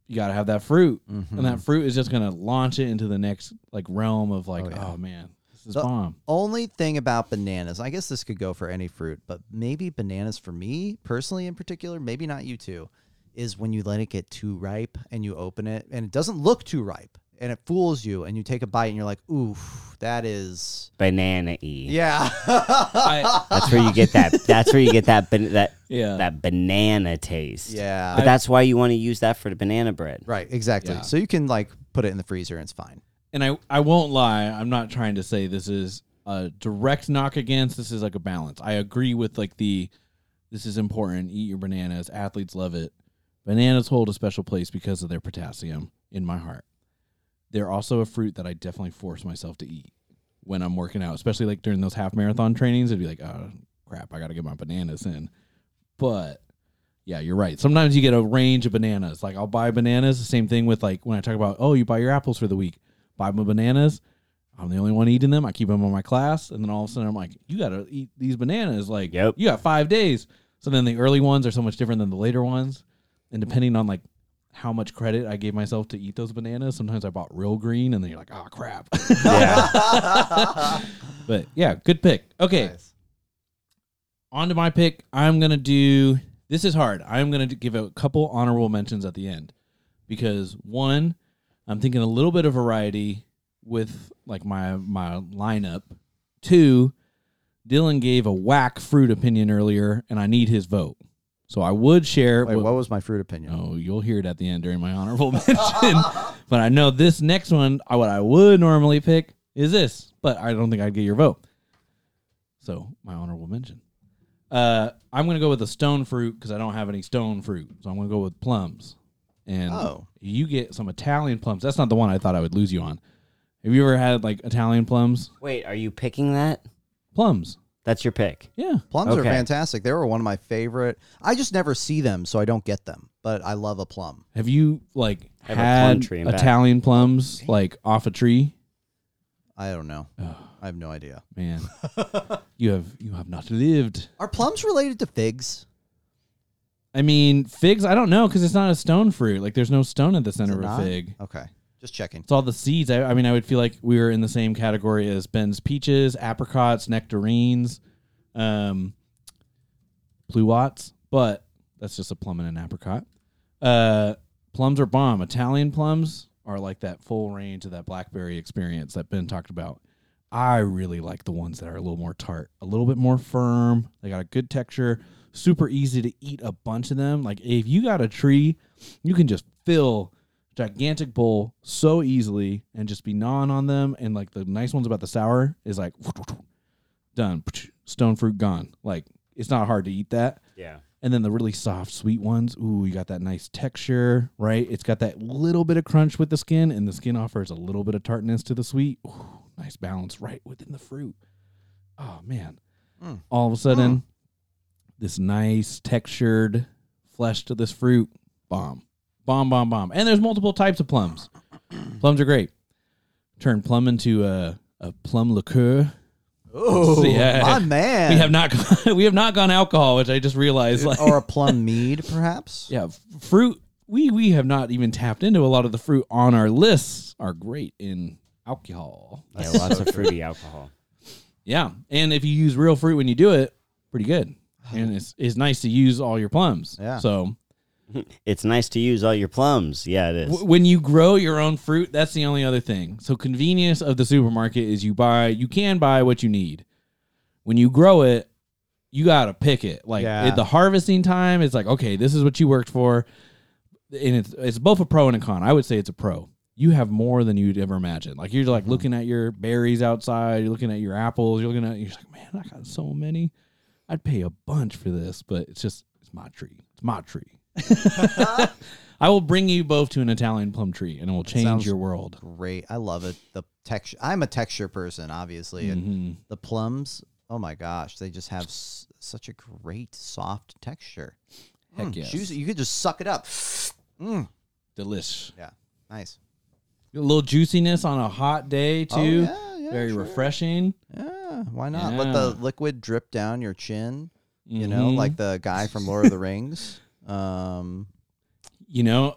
You got to have that fruit, Mm-hmm. and that fruit is just gonna launch it into the next like realm of like, Oh, oh, yeah. man, this is The- bomb. Only thing about bananas, I guess this could go for any fruit, but maybe bananas for me personally in particular, maybe not you too, is when you let it get too ripe and you open it and it doesn't look too ripe and it fools you and you take a bite and you're like, oof, that is Banana y. yeah. I, That's where you get that. That's where you get that. Ban- that yeah, that banana taste. yeah. But that's why you want to use that for the banana bread. right, exactly. Yeah. So you can like put it in the freezer and it's fine. And I I won't lie. I'm not trying to say this is a direct knock against. This is like a balance. I agree with like the this is important. Eat your bananas. Athletes love it. Bananas hold a special place because of their potassium in my heart. They're also a fruit that I definitely force myself to eat when I'm working out, especially like during those half marathon trainings. It'd be like, oh crap, I got to get my bananas in. But yeah, you're right. Sometimes you get a range of bananas. Like I'll buy bananas. The same thing with like when I talk about, oh, you buy your apples for the week. Buy my bananas. I'm the only one eating them. I keep them in my class, and then all of a sudden I'm like, you got to eat these bananas. Like, Yep. you got five days. So then the early ones are so much different than the later ones, and depending on like how much credit I gave myself to eat those bananas, sometimes I bought real green, and then you're like, oh crap. Yeah. but yeah, good pick. Okay, on to my pick. I'm gonna do. This is hard. I'm gonna give a couple honorable mentions at the end because one, I'm thinking a little bit of variety with like my my lineup. Two, Dylan gave a whack fruit opinion earlier, and I need his vote. So I would share. Wait, what- what was my fruit opinion? Oh, you'll hear it at the end during my honorable mention. but I know this next one, what I would normally pick is this, but I don't think I'd get your vote. So my honorable mention. Uh, I'm gonna go with a stone fruit because I don't have any stone fruit, so I'm gonna go with plums. And Oh. you get some Italian plums. That's not the one I thought I would lose you on. Have you ever had like Italian plums? Wait, are you picking that? Plums. That's your pick. Yeah. Plums are fantastic. They were one of my favorite. I just never see them, so I don't get them. But I love a plum. Have you like have a plum had tree in back. Italian plums like off a tree? I don't know. I have no idea. Man, you have you have not lived. Are plums related to figs? I mean, figs. I don't know because it's not a stone fruit. Like, there's no stone at the center of a not? fig. Okay, just checking. It's all the seeds. I, I mean, I would feel like we were in the same category as Ben's peaches, apricots, nectarines, um, pluots, but that's just a plum and an apricot. Uh, plums are bomb. Italian plums are like that full range of that blackberry experience that Ben talked about. I really like the ones that are a little more tart, a little bit more firm. They got a good texture, super easy to eat a bunch of them. Like if you got a tree, you can just fill gigantic bowl so easily and just be gnawing on them. And like the nice ones about the sour is like done, stone fruit gone. Like it's not hard to eat that. Yeah. And then the really soft, sweet ones, ooh, you got that nice texture, right? It's got that little bit of crunch with the skin, and the skin offers a little bit of tartness to the sweet. Ooh, nice balance right within the fruit. Oh man! Mm. All of a sudden, this nice textured flesh to this fruit, bomb, bomb, bomb, bomb. And there's multiple types of plums. plums are great. Turn plum into a a plum liqueur. Oh, Yeah. my man. We have not gone, we have not gone alcohol, which I just realized. Like, or a plum mead, perhaps. yeah, fruit. We we have not even tapped into a lot of the fruit on our lists. Are great in alcohol. Yeah, lots of fruity alcohol. Yeah, and if you use real fruit when you do it, pretty good. And it's it's nice to use all your plums. Yeah. So It's nice to use all your plums. Yeah, it is. w- when you grow your own fruit, that's the only other thing. So convenience of the supermarket is you buy you can buy what you need. When you grow it, you gotta pick it. Like Yeah. at the harvesting time, it's like okay, this is what you worked for, and it's it's both a pro and a con. I would say it's a pro. You have more than you'd ever imagine. Like you're like mm-hmm. looking at your berries outside, you're looking at your apples, you're looking at you're just like, man, I got so many. I'd pay a bunch for this, but it's just it's my tree. It's my tree. I will bring you both to an Italian plum tree, and it will change sounds your world. Great. I love it. The texture. I'm a texture person, obviously, and Mhm. the plums. Oh my gosh, they just have s- such a great soft texture. Heck Mm, yes. juicy. You could just suck it up. Mm, Delish. yeah, nice. A little juiciness on a hot day Oh, too. yeah, yeah, Very sure. refreshing. Yeah, why not? Let the liquid drip down your chin. You know, Mhm. like the guy from Lord of the Rings. Um, you know,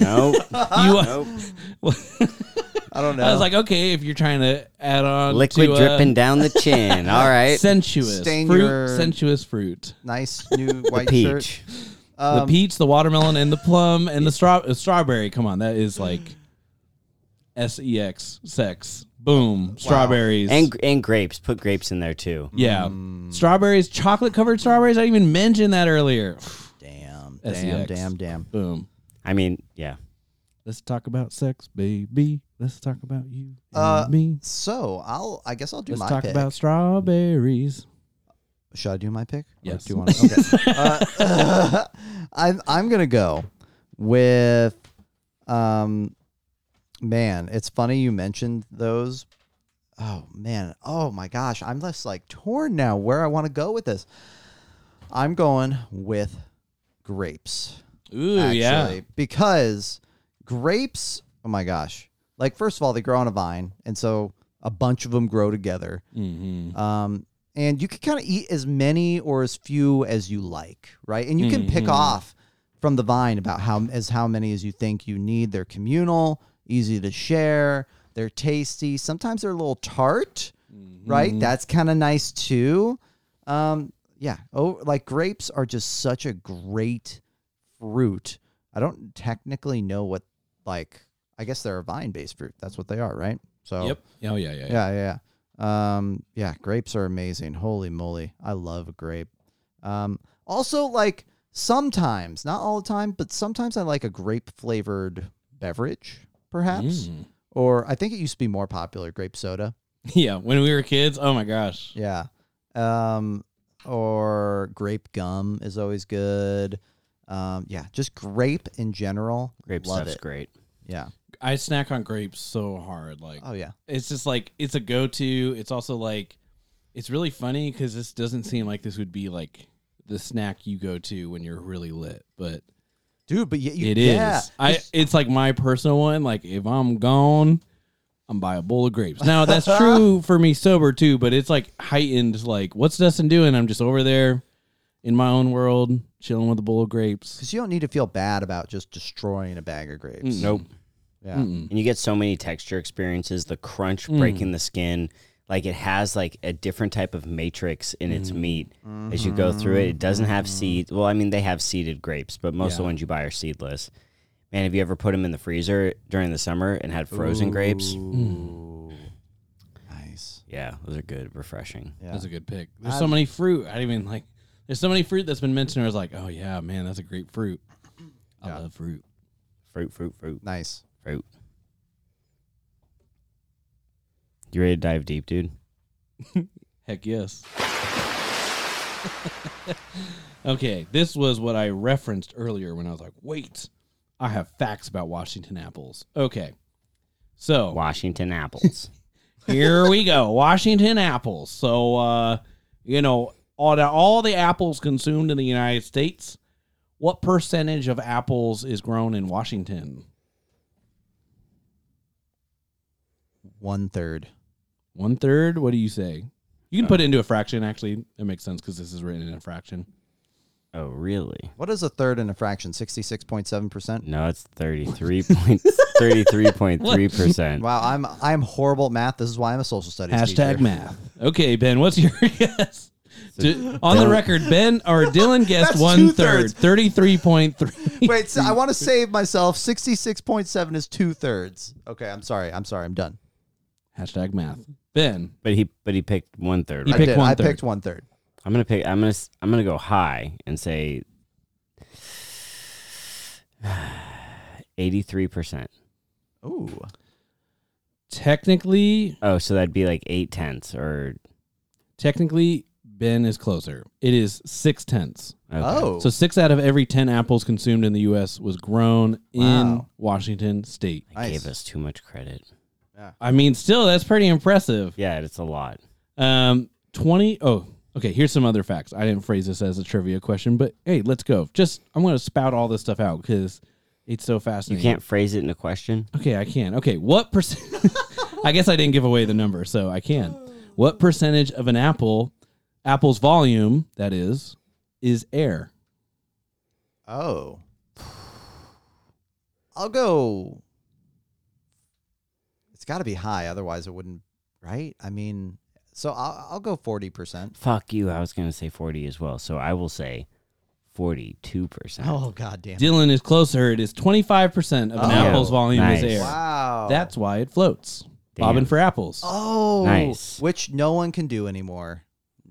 No, you. nope. I don't know. I was like, okay, if you're trying to add on Liquid to, uh, dripping down the chin. All right. sensuous Stain fruit, your- sensuous fruit. nice new The white shirt. peach. the Um, peach, the watermelon, and the plum, and the straw uh, strawberry. Come on, that is like S E X sex. Boom, strawberries And and grapes. Put grapes in there too. yeah, Mm. strawberries, chocolate covered strawberries. I even mentioned that earlier. Damn, SEX. damn, damn, damn. Boom. I mean, yeah. Let's talk about sex, baby. Let's talk about you and Uh, me. So I'll. I guess I'll do Let's my talk pick. about strawberries. Should I do my pick? Or Yes. Do you want to? Okay. uh, I'm I'm gonna go with, um, man. It's funny you mentioned those. Oh man. Oh my gosh. I'm just like torn now where I want to go with this. I'm going with grapes. Ooh, actually, yeah. because grapes. Oh my gosh. Like first of all, they grow on a vine, and so a bunch of them grow together. Mm-hmm. Um, and you can kind of eat as many or as few as you like, right? And you can pick Mhm. off from the vine about how as how many as you think you need. They're communal, easy to share. They're tasty. Sometimes they're a little tart, right? That's kind of nice too. Um, yeah. Oh, like grapes are just such a great fruit. I don't technically know what like. I guess they're a vine-based fruit. That's what they are, right? So Yep. Oh yeah, yeah, yeah. yeah, yeah, yeah. Um, yeah, grapes are amazing. Holy moly, I love a grape. Um, also, like sometimes, not all the time, but sometimes I like a grape flavored beverage, perhaps. Mm. Or I think it used to be more popular, grape soda. Yeah, when we were kids, oh my gosh. Yeah. Um, or grape gum is always good. Um, yeah, just grape in general. Grape love stuff's it. great. Yeah. I snack on grapes so hard. Like Oh yeah. it's just like it's a go-to. It's also like it's really funny because this doesn't seem like this would be like the snack you go to when you're really lit, but Dude, but yeah, you, it is. yeah. I it's like my personal one. Like if I'm gone, I'm buy a bowl of grapes. Now that's true for me sober too, but it's like heightened. Like what's Dustin doing? I'm just over there in my own world, chilling with a bowl of grapes. Because you don't need to feel bad about just destroying a bag of grapes. Mm. Nope. Yeah. Mm-mm. And you get so many texture experiences. The crunch Mm. breaking the skin, like it has like a different type of matrix in Mm. its meat as you go through it. It doesn't have Mm-hmm. seeds. Well, I mean they have seeded grapes, but most of the ones you buy are seedless. Man, have you ever put them in the freezer during the summer and had frozen grapes? Ooh. Nice. Yeah, those are good, refreshing. Yeah. That's a good pick. There's I- so many fruit. I didn't even like. There's so many fruit that's been mentioned. I was like, oh yeah, man, that's a great fruit. I Yeah. love fruit. Fruit, fruit, fruit, nice. fruit. You ready to dive deep, dude? Heck yes. Okay, this was what I referenced earlier when I was like, wait, I have facts about Washington apples. Okay. So Washington apples. here we go. Washington apples. So uh, you know, all the all the apples consumed in the United States, what percentage of apples is grown in Washington? One third. One third? What do you say? You can put it into a fraction, actually. It makes sense because this is written in a fraction. oh, really? What is a third in a fraction? Sixty-six point seven percent. No, it's 33.33.3 percent. Wow, I'm I'm horrible at math. This is why I'm a social studies Hashtag teacher. math. Okay, Ben, what's your guess? D- on the record, Ben or Dylan guessed That's one third, two-thirds. thirty-three point three. Wait, so I want to save myself. Sixty-six point seven is two thirds. Okay, I'm sorry. I'm sorry. I'm done. Hashtag math. Ben, But he but he picked one third. You I Right? picked did. I one-third. picked one third. I'm gonna pick. I'm gonna. s- I'm gonna go high and say eighty-three percent. Ooh. technically, Oh, so that'd be like eight tenths or. technically, Ben is closer. It is six tenths. Okay. Oh. So six out of every ten apples consumed in the U.S. was grown in Washington State. I Nice. gave us too much credit. I mean, still, that's pretty impressive. Yeah, it's a lot. Um, twenty. Oh, okay. Here's some other facts. I didn't phrase this as a trivia question, but hey, let's go. Just I'm going to spout all this stuff out because it's so fast. You fascinating. can't phrase it in a question. Okay, I can. Okay, what percent? I guess I didn't give away the number, so I can. What percentage of an apple, apple's volume, that is, is air? Oh. I'll go. It's got to be high, otherwise it wouldn't. Right? I mean, so I'll, I'll go forty percent. Fuck you. I was gonna say forty as well. So I will say forty-two percent. Oh god damn. it. Dylan is closer. It is 25% of an Oh, apple's volume nice. is air. Wow. That's why it floats. Damn. Bobbing for apples. oh Nice. Which no one can do anymore.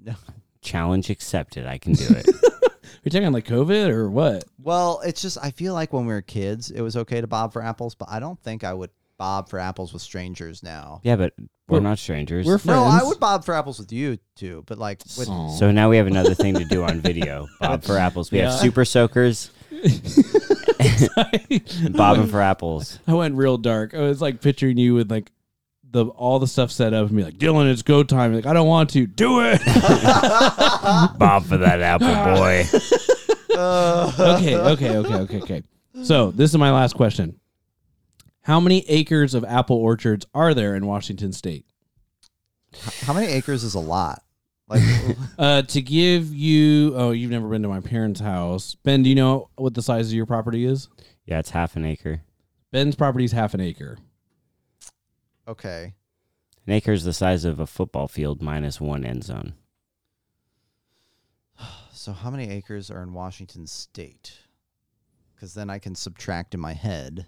Challenge accepted. I can do it. You're talking like COVID or what? Well, it's just I feel like when we were kids, it was okay to bob for apples, but I don't think I would bob for apples with strangers now. yeah, but we're, We're- not strangers. We're friends. No, I would bob for apples with you too, but like with oh. Aw. so now we have another thing to do on video. Bob for apples. We Yeah. have super soakers. bobbing for apples. I went real dark. I was like picturing you with like the all the stuff set up and be like, Dylan, it's go time. Like, I don't want to. Do it. Bob for that apple boy. okay, okay, okay, okay, okay. So this is my last question. How many acres of apple orchards are there in Washington State? how many acres is a lot? Like Uh, to give you, oh, you've never been to my parents' house. Ben, do you know what the size of your property is? Yeah, it's half an acre. Ben's property is half an acre. okay. An acre is the size of a football field minus one end zone. So how many acres are in Washington state? Cuz then I can subtract in my head.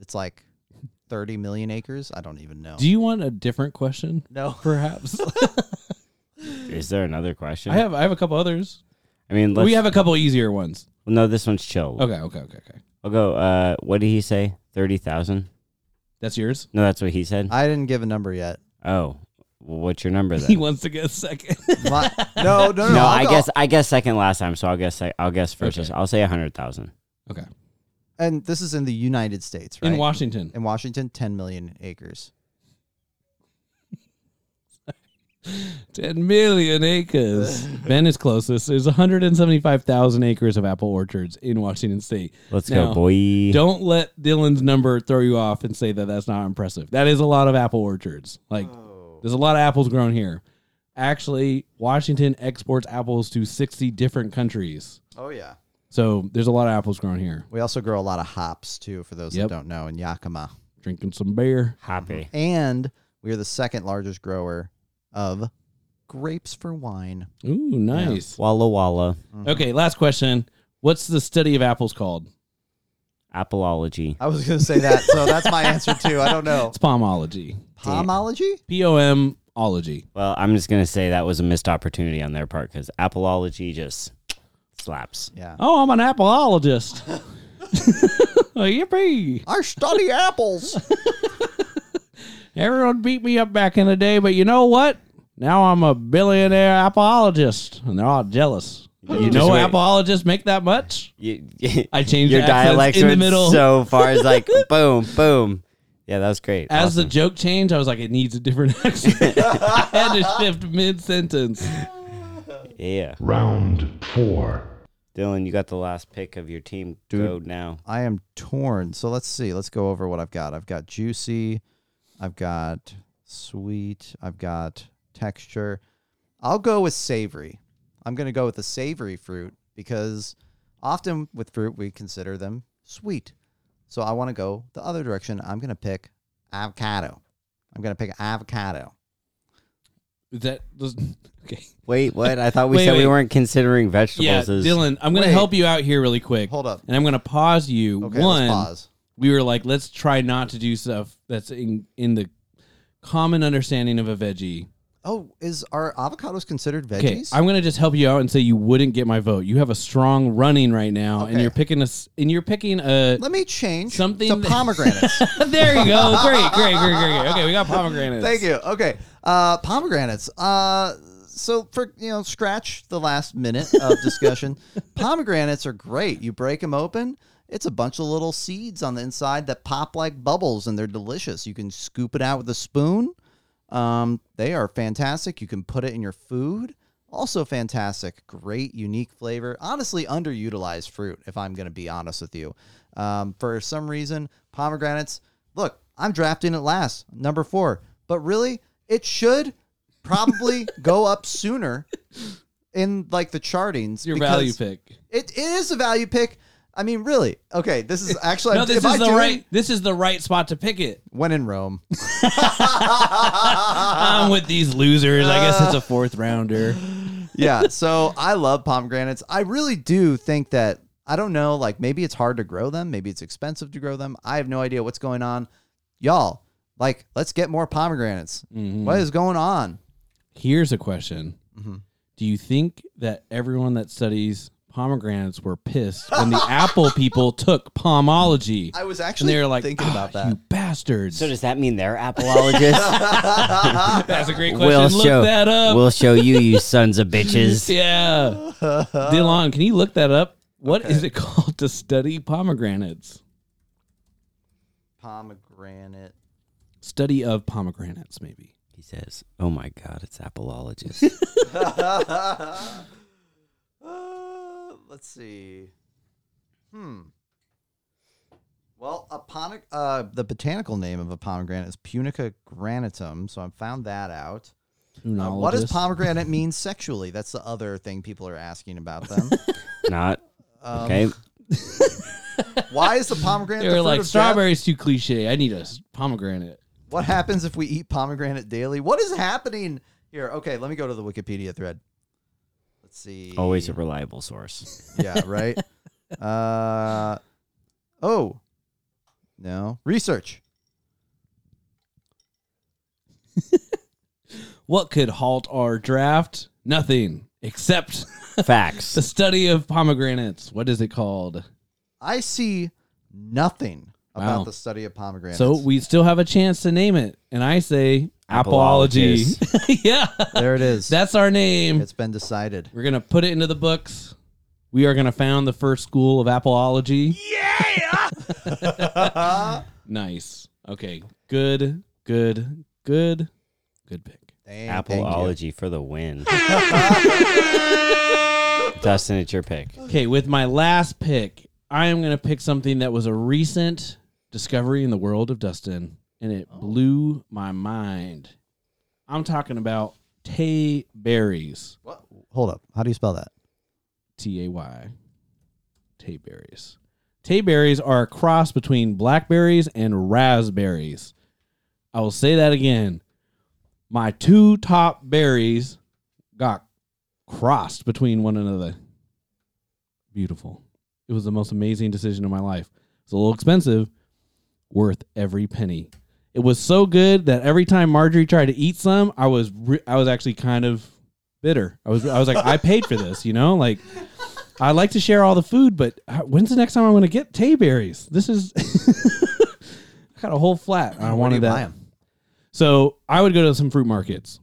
It's like 30 million acres? I don't even know. Do you want a different question? no. Perhaps. Is there another question? I have I have a couple others. I mean, let's, we have a couple easier ones. well, no, this one's chill. Okay, okay, okay, okay. I'll go. Uh, what did he say? Thirty thousand? That's yours. No, that's what he said. I didn't give a number yet. oh, well, what's your number then? He wants to get second. My- no, no, no. no, I'll I go- guess I guess second last time, so I'll guess I- I'll guess first. Okay. I'll say a hundred thousand. okay. And this is in the United States, right? In Washington. In Washington, 10 million acres. 10 million acres. ben is closest. There's 175,000 acres of apple orchards in Washington state. Let's Now, go, boy. Don't let Dylan's number throw you off and say that that's not impressive. That is a lot of apple orchards. Like, oh. there's a lot of apples grown here. Actually, Washington exports apples to 60 different countries. Oh, yeah. So there's a lot of apples grown here. We also grow a lot of hops, too, for those Yep. that don't know, in Yakima. Drinking some beer. Happy. And we are the second largest grower of grapes for wine. Ooh, nice. Walla Walla. Mm-hmm. Okay, last question. What's the study of apples called? Appleology. I was going to say that, so that's my answer, too. I don't know. It's pomology. Pomology? P O M ology. Well, I'm just gonna say that was a missed opportunity on their part because appleology just slaps. Yeah. Oh, I'm an appleologist. yippee. I study apples. Everyone beat me up back in the day, but you know what? now I'm a billionaire apologist, and they're all jealous. You, just know, wait. apologists make that much. You, I changed your dialect in the middle. so far. It's like boom, boom. Yeah, that was great. As the joke changed, I was like, it needs a different accent. I had to shift mid sentence. yeah, Round four. Dylan, you got the last pick of your team. Dude. Go now. I am torn. So let's see. Let's go over what I've got. I've got juicy. I've got sweet. I've got texture. I'll go with savory. I'm going to go with the savory fruit because often with fruit we consider them sweet. So I want to go the other direction. I'm going to pick avocado. I'm going to pick avocado. Is that was, okay? Wait, what? I thought we Wait, said we weren't considering vegetables. Yeah, as Dylan, I'm going to Wait. help you out here really quick. Hold up. And I'm going to pause you. Okay, One, let's pause. we were like, let's try not to do stuff that's in in the common understanding of a veggie. Oh, is are avocados considered Okay, veggies? I'm gonna just help you out and say you wouldn't get my vote. You have a strong running right now, and Okay. you're picking a s- and you're picking a. Let me change Something to that- pomegranates. there you go. Great, great, great, great, great. Okay, we got pomegranates. Thank you. Okay. Uh, pomegranates. Uh, so for you know, scratch the last minute of discussion. pomegranates are great. You break them open. It's a bunch of little seeds on the inside that pop like bubbles, and they're delicious. You can scoop it out with a spoon. Um, they are fantastic. You can put it in your food. Also fantastic. Great, unique flavor. Honestly, underutilized fruit, if I'm going to be honest with you. Um, for some reason, pomegranates, look, I'm drafting it last, number four. But really, it should probably go up sooner in like the chartings. Your value pick. It, it is a value pick. I mean, really. Okay, this is actually. No, this is I the doing- right. This is the right spot to pick it. When in Rome. I'm with these losers. I guess it's a fourth rounder. yeah, so I love pomegranates. I really do think that I don't know, like maybe it's hard to grow them, maybe it's expensive to grow them. I have no idea what's going on. Y'all, like let's get more pomegranates. Mhm. What is going on? Here's a question: Mm-hmm. Do you think that everyone that studies pomegranates were pissed when the apple people took pomology? I was and actually they were like, thinking about "Ah, that. You bastards. So does that mean they're apolologists? That's a great question. we'll look show. that up. We'll show you, you sons of bitches. yeah. Dylan, can you look that up? What is it called to study pomegranates? Pomegranate. Study of pomegranates, maybe. He says, "Oh my God, it's apolologist." Let's see. Hmm. Well, a pone- uh, the botanical name of a pomegranate is Punica granatum, so I found that out. Uh, what does pomegranate mean sexually? That's the other thing people are asking about them. Not Um, okay. Why is the pomegranate? They the were fruit like, of death? strawberry's too cliche. I need a s- pomegranate. What happens if we eat pomegranate daily? What is happening here? Okay, let me go to the Wikipedia thread. Let's see. Always a reliable source. yeah, right. uh, oh, no research. What could halt our draft? Nothing except Facts. the study of pomegranates. What is it called? I see nothing about Wow. the study of pomegranates. So we still have a chance to name it. And I say apology. yeah. there it is. That's our name. it's been decided. We're going to put it into the books. We are going to found the first school of apology. Yeah. nice. Okay. Good, good, good, good pick. Dang, thank you. Apolology for the win. Dustin, it's your pick. Okay, with my last pick, I am going to pick something that was a recent discovery in the world of Dustin, and it oh. blew my mind. I'm talking about Tay berries. What? Hold up. How do you spell that? T A Y. Tay berries. Tay berries are a cross between blackberries and raspberries. I will say that again. My two top berries got crossed between one another. Beautiful. It was the most amazing decision of my life. It's a little expensive, worth every penny. It was so good that every time Marjorie tried to eat some, I was re- I was actually kind of bitter. I was I was like I paid for this, you know? Like I like to share all the food, but when's the next time I'm going to get Tay berries? This is I got a whole flat. I wanted that. So I would go to some fruit markets,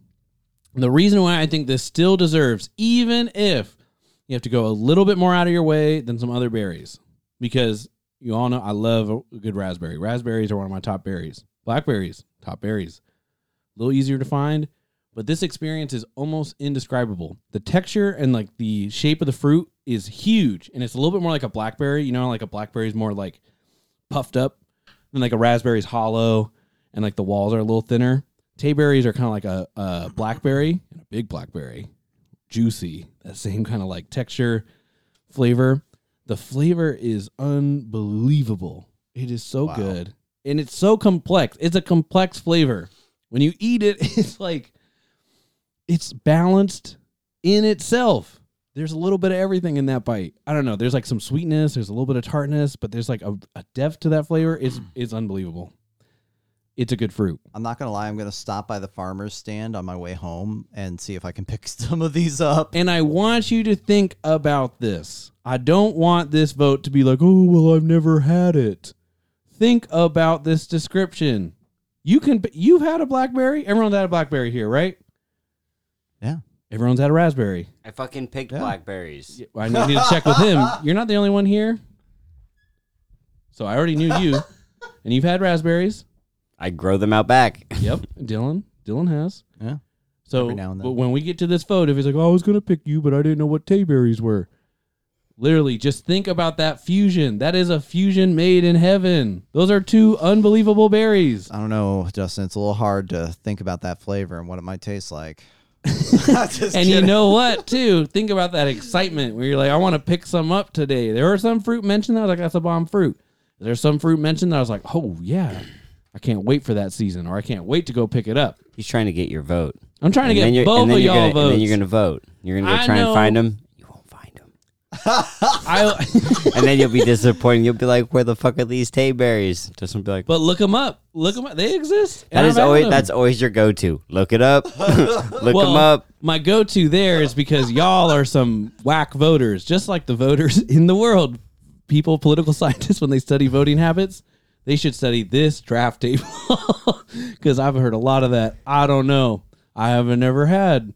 The reason why I think this still deserves, even if you have to go a little bit more out of your way than some other berries, because you all know I love a good raspberry. Raspberries are one of my top berries. Blackberries, top berries. A little easier to find, but this experience is almost indescribable. The texture and like the shape of the fruit is huge, and it's a little bit more like a blackberry. You know, like a blackberry is more like puffed up, and like a raspberry's hollow, and like the walls are a little thinner. Tayberries are kind of like a, a blackberry and a big blackberry, juicy. That same kind of like texture, flavor. The flavor is unbelievable. It is so Wow. good, and it's so complex. It's a complex flavor. When you eat it, it's like it's balanced in itself. There's a little bit of everything in that bite. I don't know. There's like some sweetness. There's a little bit of tartness, but there's like a, a depth to that flavor. It's it's unbelievable. It's a good fruit. I'm not gonna lie. I'm gonna stop by the farmer's stand on my way home and see if I can pick some of these up. And I want you to think about this. I don't want this vote to be like, oh, well, I've never had it. Think about this description. You can, you've had a blackberry. Everyone's had a blackberry here, right? Yeah. Everyone's had a raspberry. I fucking picked Yeah. blackberries. I need to check with him. You're not the only one here. So I already knew you. And you've had raspberries. I grow them out back. Yep. Dylan. Dylan has. Yeah. So Every now and then. but when we get to this vote, if he's like, "Oh, I was gonna pick you, but I didn't know what tayberries were," literally, just think about that fusion. That is a fusion made in heaven. Those are two unbelievable berries. I don't know, Justin. It's a little hard to think about that flavor and what it might taste like. Just And you know what, too? Think about that excitement where you're like, "I want to pick some up today." There were some fruit mentioned that I was like, "That's a bomb fruit." There's some fruit mentioned that I was like, "Oh yeah." I can't wait for that season, or I can't wait to go pick it up. He's trying to get your vote. I'm trying to And then get you're- both then of you're y'all gonna, votes. And then you're gonna vote. You're gonna go I try know. and find them. You won't find them. I, and then you'll be disappointed. You'll be like, "Where the fuck are these tayberries?" Just will be like, but look them up. Look them up. They exist. "That is always that's always your go-to. Look it up. Look them up." My go-to there is because y'all are some whack voters, just like the voters in the world. People, political scientists, when they study voting habits, they should study this draft table because I've heard a lot of that. I don't know. I haven't never had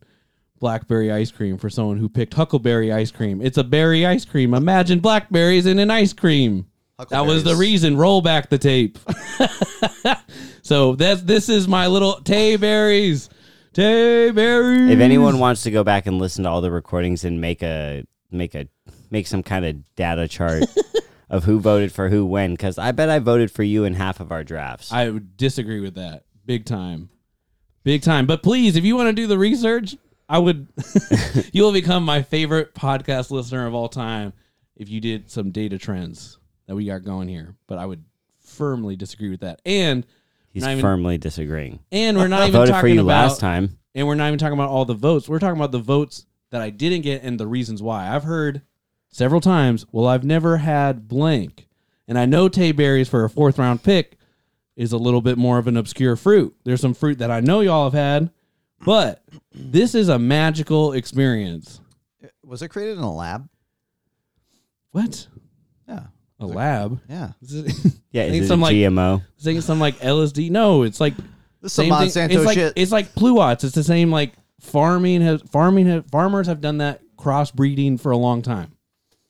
blackberry ice cream for someone who picked huckleberry ice cream. It's a berry ice cream. Imagine blackberries in an ice cream. That was the reason. Roll back the tape. so that's this is my little Tayberries. Tayberries. If anyone wants to go back and listen to all the recordings and make a make a make some kind of data chart of who voted for who when, because I bet I voted for you in half of our drafts. I would disagree with that. Big time. Big time. But please, if you want to do the research, I would you will become my favorite podcast listener of all time if you did some data trends that we got going here. But I would firmly disagree with that. And He's not even- firmly disagreeing. and we're not I even voted talking for you about last time. and we're not even talking about all the votes. We're talking about the votes that I didn't get and the reasons why. I've heard several times, well, I've never had blank. And I know Tayberries for a fourth round pick is a little bit more of an obscure fruit. There's some fruit that I know y'all have had, but this is a magical experience. Was it created in a lab? What? Yeah. A lab? Yeah. Is it, Yeah, Ain't is it some, like- GMO? is it some like LSD? No, it's like This is some Same thing- Monsanto It's like shit. it's like pluots. It's the same like farming has farming have, farmers have done that crossbreeding for a long time.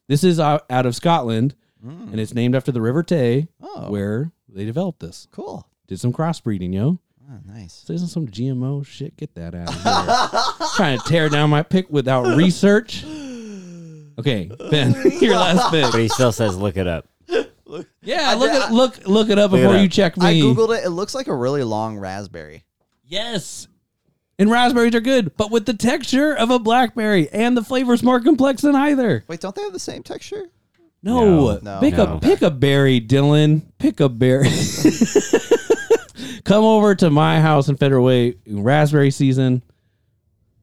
This is out, out of Scotland, mm. and it's named after the River Tay, Oh. where they developed this. cool. Did some crossbreeding, yo. Oh, nice. This isn't some GMO shit. Get that out of here. Trying to tear down my pick without research. Okay, Ben, your last pick. But he still says, "Look it up." Yeah, look it look look it up Look it before you check me. I googled it. It looks like a really long raspberry. Yes. And raspberries are good, but with the texture of a blackberry and the flavor's more complex than either. Wait, don't they have the same texture? No. No. No. Pick No. a pick a berry, Dylan. Pick a berry. Come over to my house in Federal Way in raspberry season,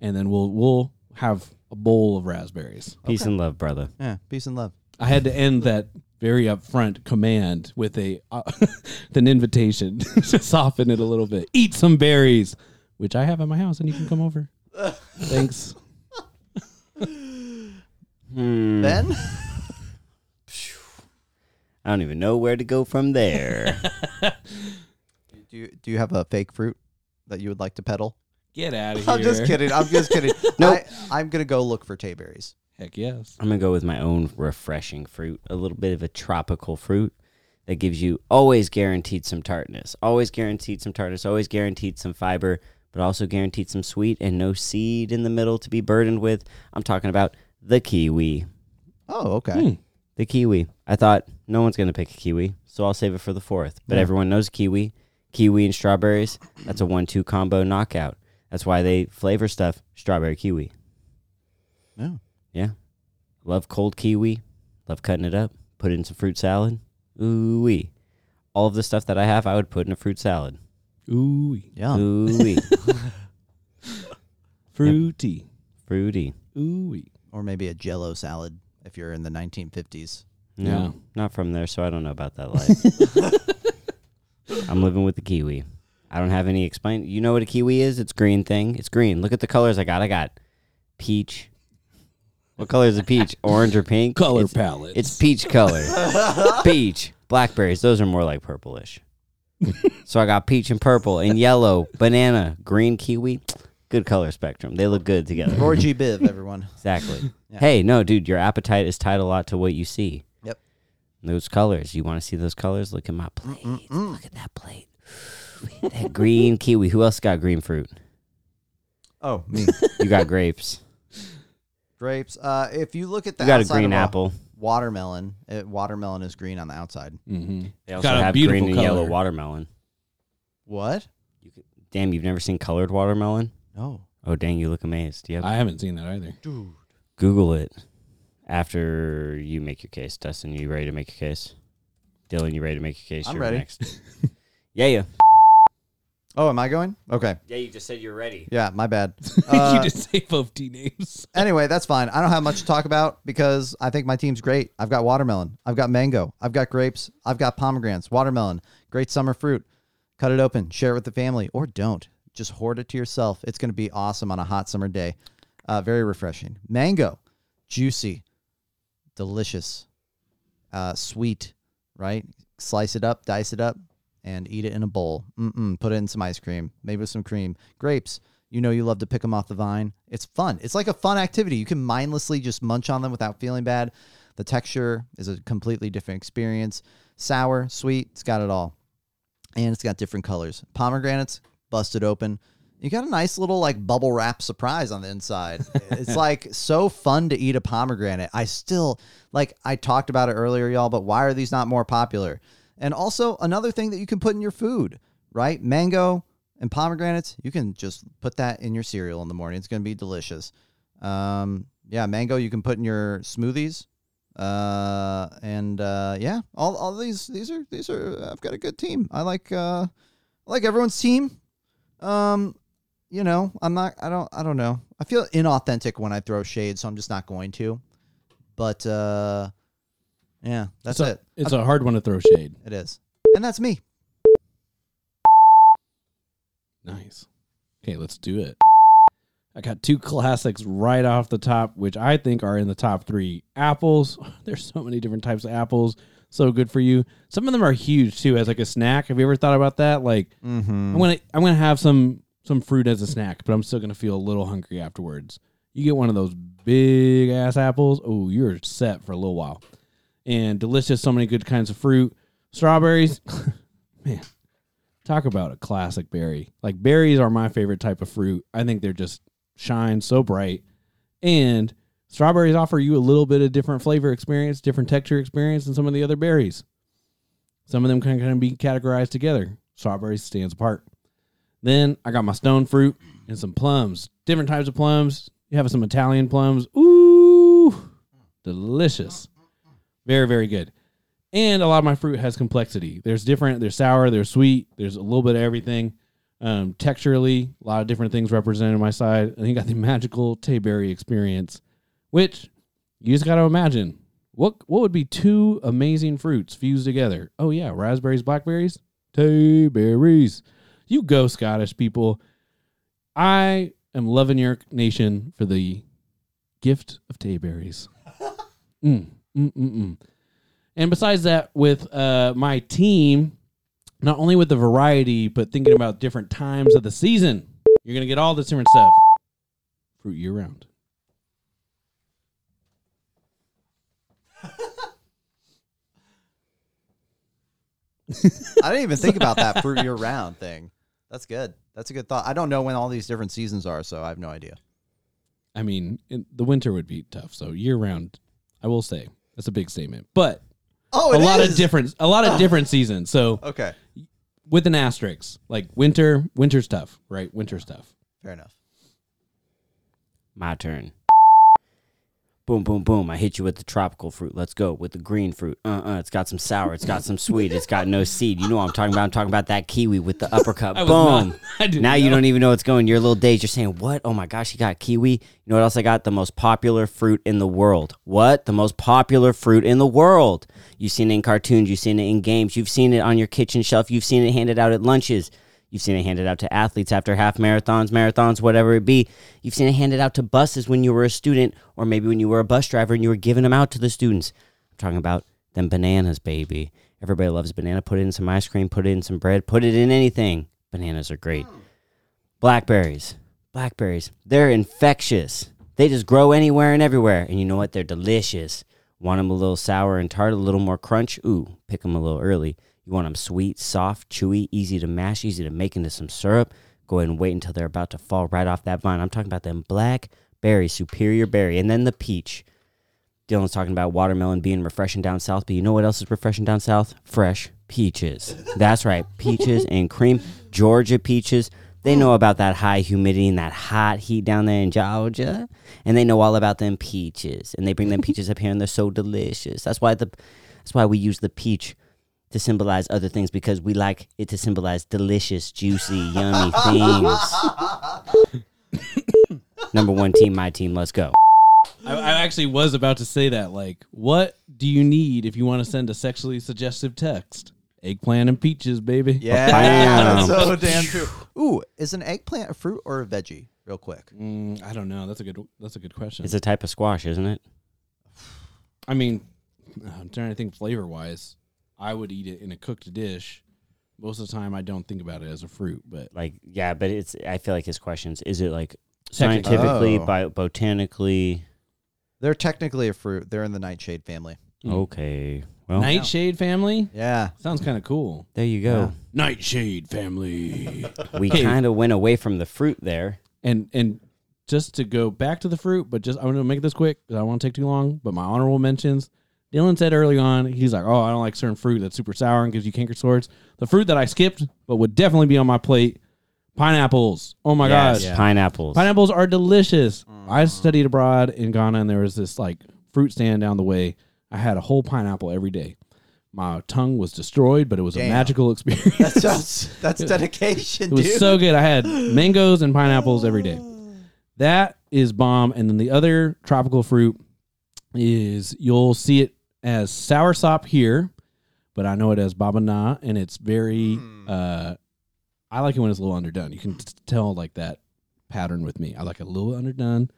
and then we'll we'll have a bowl of raspberries. Peace and love, brother. Yeah. Peace and love. I had to end that very upfront command with a uh, an invitation to soften it a little bit. Eat some berries, which I have at my house, and you can come over. Thanks. Hmm. Ben? I don't even know where to go from there. Do you do you have a fake fruit that you would like to peddle? Get out of here. I'm just kidding. I'm just kidding. Nope. I, I'm gonna go look for tay berries. Heck yes. I'm gonna go with my own refreshing fruit, a little bit of a tropical fruit that gives you always guaranteed some tartness, always guaranteed some tartness, always guaranteed some fiber, but also guaranteed some sweet and no seed in the middle to be burdened with. I'm talking about the kiwi. Oh, okay. Hmm. The kiwi. I thought no one's gonna pick a kiwi, so I'll save it for the fourth. But Yeah. everyone knows kiwi, kiwi and strawberries. That's a one-two combo knockout. That's why they flavor stuff strawberry kiwi. Yeah. Yeah. Love cold kiwi. Love cutting it up. Put it in some fruit salad. Ooh wee. All of the stuff that I have, I would put in a fruit salad. Ooh, Yeah. Ooh wee. fruity. Fruity. Ooh, Or maybe a Jello salad if you're in the 1950s. No, Yeah. not from there, so I don't know about that life. I'm living with the kiwi. I don't have any explain. You know what a kiwi is? It's green thing. It's green. Look at the colors I got. I got peach. What color is a peach? Orange or pink? color It's- palette. It's peach color. peach. Blackberries, those are more like purplish. so I got peach and purple and yellow, banana, green kiwi. Good color spectrum. They look good together. Roy G. Biv, everyone. exactly. Yeah. Hey, no, dude, your appetite is tied a lot to what you see. Yep. Those colors. You want to see those colors? Look at my plate. Look at that plate. that green kiwi. Who else got green fruit? Oh, me. You got grapes. Grapes. Uh, if you look at the You got a green of apple. watermelon, it, watermelon is green on the outside. mm-hmm. They also Got have beautiful green and yellow watermelon. What? Damn, you've never seen colored watermelon? No. Oh, dang, you look amazed. Yep. I haven't seen that either. Dude. Google it after you make your case. Dustin, you ready to make your case? Dylan, you ready to make your case? I'm You're ready. Next. yeah, yeah. Oh, am I going? Okay. Yeah, you just said you're ready. Yeah, my bad. Uh, you just say both T names. anyway, that's fine. I don't have much to talk about because I think my team's great. I've got watermelon, I've got mango, I've got grapes, I've got pomegranates, watermelon, great summer fruit. Cut it open, share it with the family, or don't. Just hoard it to yourself. It's going to be awesome on a hot summer day. Uh, very refreshing. Mango, juicy, delicious, uh, sweet, right? Slice it up, dice it up, and eat it in a bowl. Mm-mm, put it in some ice cream, maybe with some cream. Grapes, you know you love to pick them off the vine. It's fun. It's like a fun activity. You can mindlessly just munch on them without feeling bad. The texture is a completely different experience. Sour, sweet, it's got it all. And it's got different colors. Pomegranates, busted open. You got a nice little like bubble wrap surprise on the inside. it's like so fun to eat a pomegranate. I still like I talked about it earlier, y'all, but why are these not more popular? And also another thing that you can put in your food, right? Mango and pomegranates, you can just put that in your cereal in the morning. It's going to be delicious. Um, yeah, mango you can put in your smoothies. Uh, and uh, yeah, all, all these these are these are I've got a good team. I like uh, I like everyone's team. Um, you know, I'm not. I don't. I don't know. I feel inauthentic when I throw shade, so I'm just not going to. But uh, yeah, that's it's a, it. It's a hard one to throw shade. It is, and that's me. Nice. Okay, let's do it. I got two classics right off the top, which I think are in the top three. Apples. There's so many different types of apples. So good for you. Some of them are huge too, as like a snack. Have you ever thought about that? Like, Mm-hmm. I'm gonna I'm gonna have some some fruit as a snack, but I'm still gonna feel a little hungry afterwards. You get one of those big ass apples. Oh, you're set for a little while. And delicious. So many good kinds of fruit. Strawberries. Man, talk about a classic berry. Like berries are my favorite type of fruit. I think they're just shine so bright. And strawberries offer you a little bit of different flavor experience, different texture experience than some of the other berries. Some of them can kind of be categorized together. Strawberries stands apart. Then I got my stone fruit and some plums. Different types of plums. You have some Italian plums. Ooh, delicious. Very, very good. And a lot of my fruit has complexity. There's different, there's sour, there's sweet, there's a little bit of everything. Um, texturally, a lot of different things represented on my side. And you got the magical Tayberry experience, which you just got to imagine. What what would be two amazing fruits fused together? Oh yeah, raspberries, blackberries, Tayberries. You go, Scottish people. I am loving your nation for the gift of Tayberries. mm, mm, mm, mm. And besides that, with uh, my team, not only with the variety, but thinking about different times of the season. You're gonna get all this different stuff. Fruit year round. I didn't even think about that fruit year round thing. That's good. That's a good thought. I don't know when all these different seasons are, so I have no idea. I mean, in, the winter would be tough. So year round, I will say that's a big statement. But Oh, a lot of different, a lot of different seasons. So Okay, with an asterisk, like winter, winter's tough, right? Winter's tough. fair enough. My turn. Boom, boom, boom. I hit you with the tropical fruit. Let's go with the green fruit. Uh uh It's got some sour. It's got some sweet. It's got no seed. You know what I'm talking about. I'm talking about that kiwi with the uppercut. Boom. not- now you don't even know what's going. Your little days, you're saying, What? Oh my gosh, you got kiwi. You know what else I got? The most popular fruit in the world. What? The most popular fruit in the world. You've seen it in cartoons. You've seen it in games. You've seen it on your kitchen shelf. You've seen it handed out at lunches. You've seen it handed out to athletes after half marathons, marathons, whatever it be. You've seen it handed out to buses when you were a student, or maybe when you were a bus driver and you were giving them out to the students. I'm talking about them bananas, baby. Everybody loves banana. Put it in some ice cream, put it in some bread, put it in anything. Bananas are great. Hmm. Blackberries. Blackberries. They're infectious. They just grow anywhere and everywhere. And you know what? They're delicious. Want them a little sour and tart, a little more crunch? Ooh, pick them a little early. You want them sweet, soft, chewy, easy to mash, easy to make into some syrup? Go ahead and wait until they're about to fall right off that vine. I'm talking about them blackberry, superior berry, and then the peach. Dylan's talking about watermelon being refreshing down south, but you know what else is refreshing down south? Fresh peaches. That's right, peaches and cream. Georgia peaches. They know about that high humidity and that hot heat down there in Georgia, and they know all about them peaches. And they bring them peaches up here, and they're so delicious. That's why the, that's why we use the peach to symbolize other things because we like it to symbolize delicious, juicy, yummy things. Number one team, my team. Let's go. I, I actually was about to say that. Like, what do you need if you want to send a sexually suggestive text? Eggplant and peaches, baby. Yeah, Bam. so damn true. Ooh, is an eggplant a fruit or a veggie? Real quick. Mm, I don't know. That's a good. That's a good question. It's a type of squash, isn't it? I mean, I'm trying to think flavor wise. I would eat it in a cooked dish. Most of the time, I don't think about it as a fruit, but Like, yeah, but it's. I feel like his questions. Is it like Technic- scientifically, Oh. bio, botanically? They're technically a fruit. They're in the nightshade family. Mm. Okay. Well, Nightshade family Yeah. sounds kind of cool. there you go. Nightshade family. We Okay. kind of went away from the fruit there. and and just to go back to the fruit, but just I'm gonna make this quick because I don't want to take too long. But my honorable mentions. Dylan said early on, he's like, "Oh, I don't like certain fruit that's super sour and gives you canker sores." The fruit that I skipped, but would definitely be on my plate, pineapples. Oh my yes, gosh, pineapples. pineapples are delicious. I mm. studied abroad in Ghana, and there was this like fruit stand down the way. I had a whole pineapple every day. My tongue was destroyed, but it was a Damn. magical experience. That's just, that's dedication, It was dude. so good. I had mangoes and pineapples every day. That is bomb. And then the other tropical fruit is you'll see it as sour sop here, but I know it as baba na, and it's very. uh I like it when it's a little underdone. You can t- tell like that pattern with me. I like it a little underdone.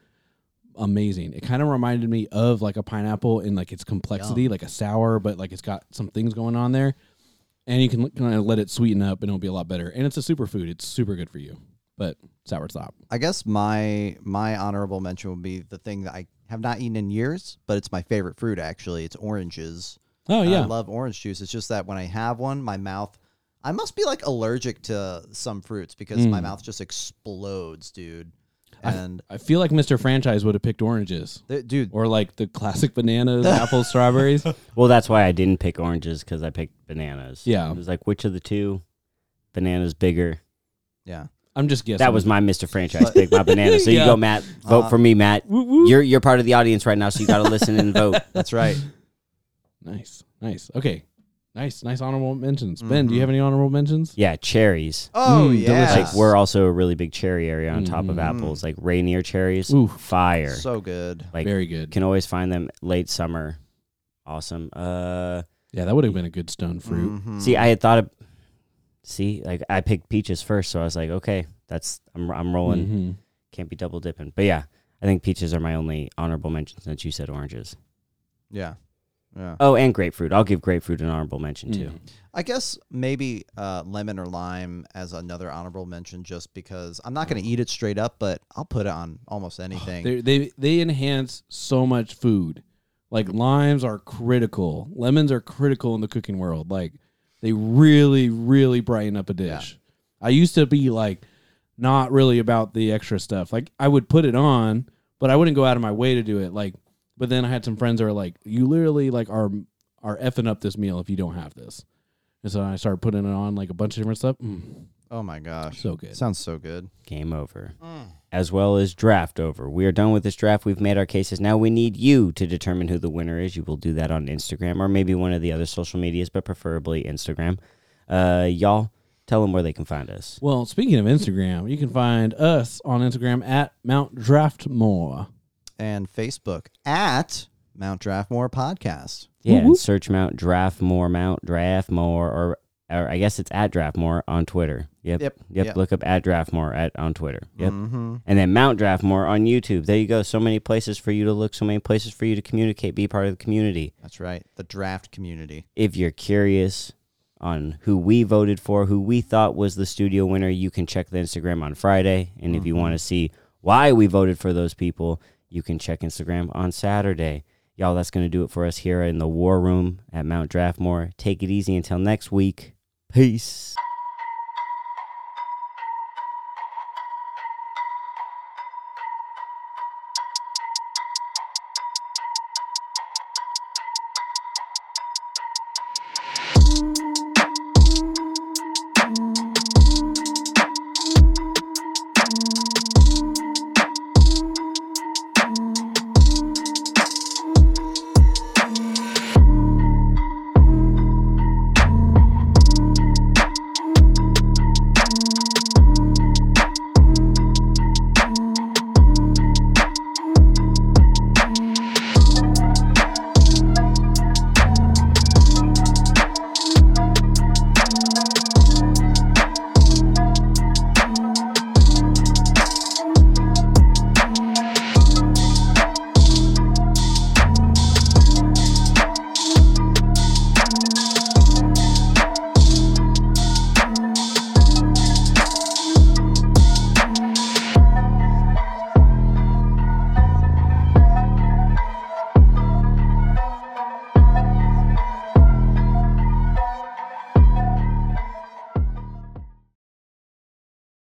Amazing. It kind of reminded me of like a pineapple in like its complexity, like a sour, but like it's got some things going on there and you can kind of let it sweeten up and it'll be a lot better. And it's a superfood. It's super good for you. But sour sop. I guess my my honorable mention would be the thing that I have not eaten in years, but it's my favorite fruit actually. It's oranges. Oh yeah. I love orange juice. It's just that when I have one, my mouth I must be like allergic to some fruits because my Mm. mouth just explodes, dude. I- And I feel like Mr. Franchise would have picked oranges. th- dude, Or like the classic bananas, apples, strawberries. Well, that's why I didn't pick oranges because I picked bananas. Yeah. It was like, which of the two? Bananas bigger. yeah. I'm just guessing. That was my Mr. Franchise pick, my banana. So Yeah. you go, Matt. Vote Uh, for me, Matt. Woo, woo. You're you're part of the audience right now, so you got to listen and vote. That's right. nice. Nice. Okay. Nice. Nice honorable mentions. Ben, do you have any honorable mentions? Yeah, cherries. Oh Mm, yeah. Like we're also a really big cherry area on top of Mhm. apples, like Rainier cherries. Ooh. fire. so good. like Very good. can always find them late summer. Awesome. Uh, yeah, that would have been a good stone fruit. Mhm. see, I had thought of. See, like I picked peaches first, so I was like, okay, that's I'm I'm rolling. Mhm. Can't be double dipping. But yeah, I think peaches are my only honorable mention since you said oranges. Yeah. Yeah. Oh, and grapefruit. I'll give grapefruit an honorable mention too. Mm. I guess maybe uh, lemon or lime as another honorable mention, just because I'm not going to eat it straight up, but I'll put it on almost anything. They they they enhance so much food. Like limes are critical. Lemons are critical in the cooking world. Like they really really brighten up a dish. I used to be like not really about the extra stuff. Like I would put it on, but I wouldn't go out of my way to do it. Like but then I had some friends that were like you literally like are are effing up this meal if you don't have this. And so I started putting it on like a bunch of different stuff. Mm, oh my gosh, so good. sounds so good. Game over. As well as draft over. We are done with this draft. We've made our cases. Now we need you to determine who the winner is. You will do that on Instagram or maybe one of the other social medias, but preferably Instagram. Uh, y'all, tell them where they can find us. Well, speaking of Instagram, you can find us on Instagram at Mount Draftmore. And Facebook at Mount Draftmore Podcast. Yeah, and search Mount Draft More, Mount Draft More, or or I guess it's at Draft More on Twitter. Yep. Yep, Yep. yep. Look up at Draft More at on Twitter. Yep. Mm-hmm. And then Mount Draft More on YouTube. There you go. So many places for you to look. So many places for you to communicate. Be part of the community. That's right. The draft community. If you're curious on who we voted for, who we thought was the studio winner, you can check the Instagram on Friday. And if you want to see why we voted for those people, you can check Instagram on Saturday. Y'all, that's going to do it for us here in the War Room at Mount Draftmore. Take it easy until next week. Peace.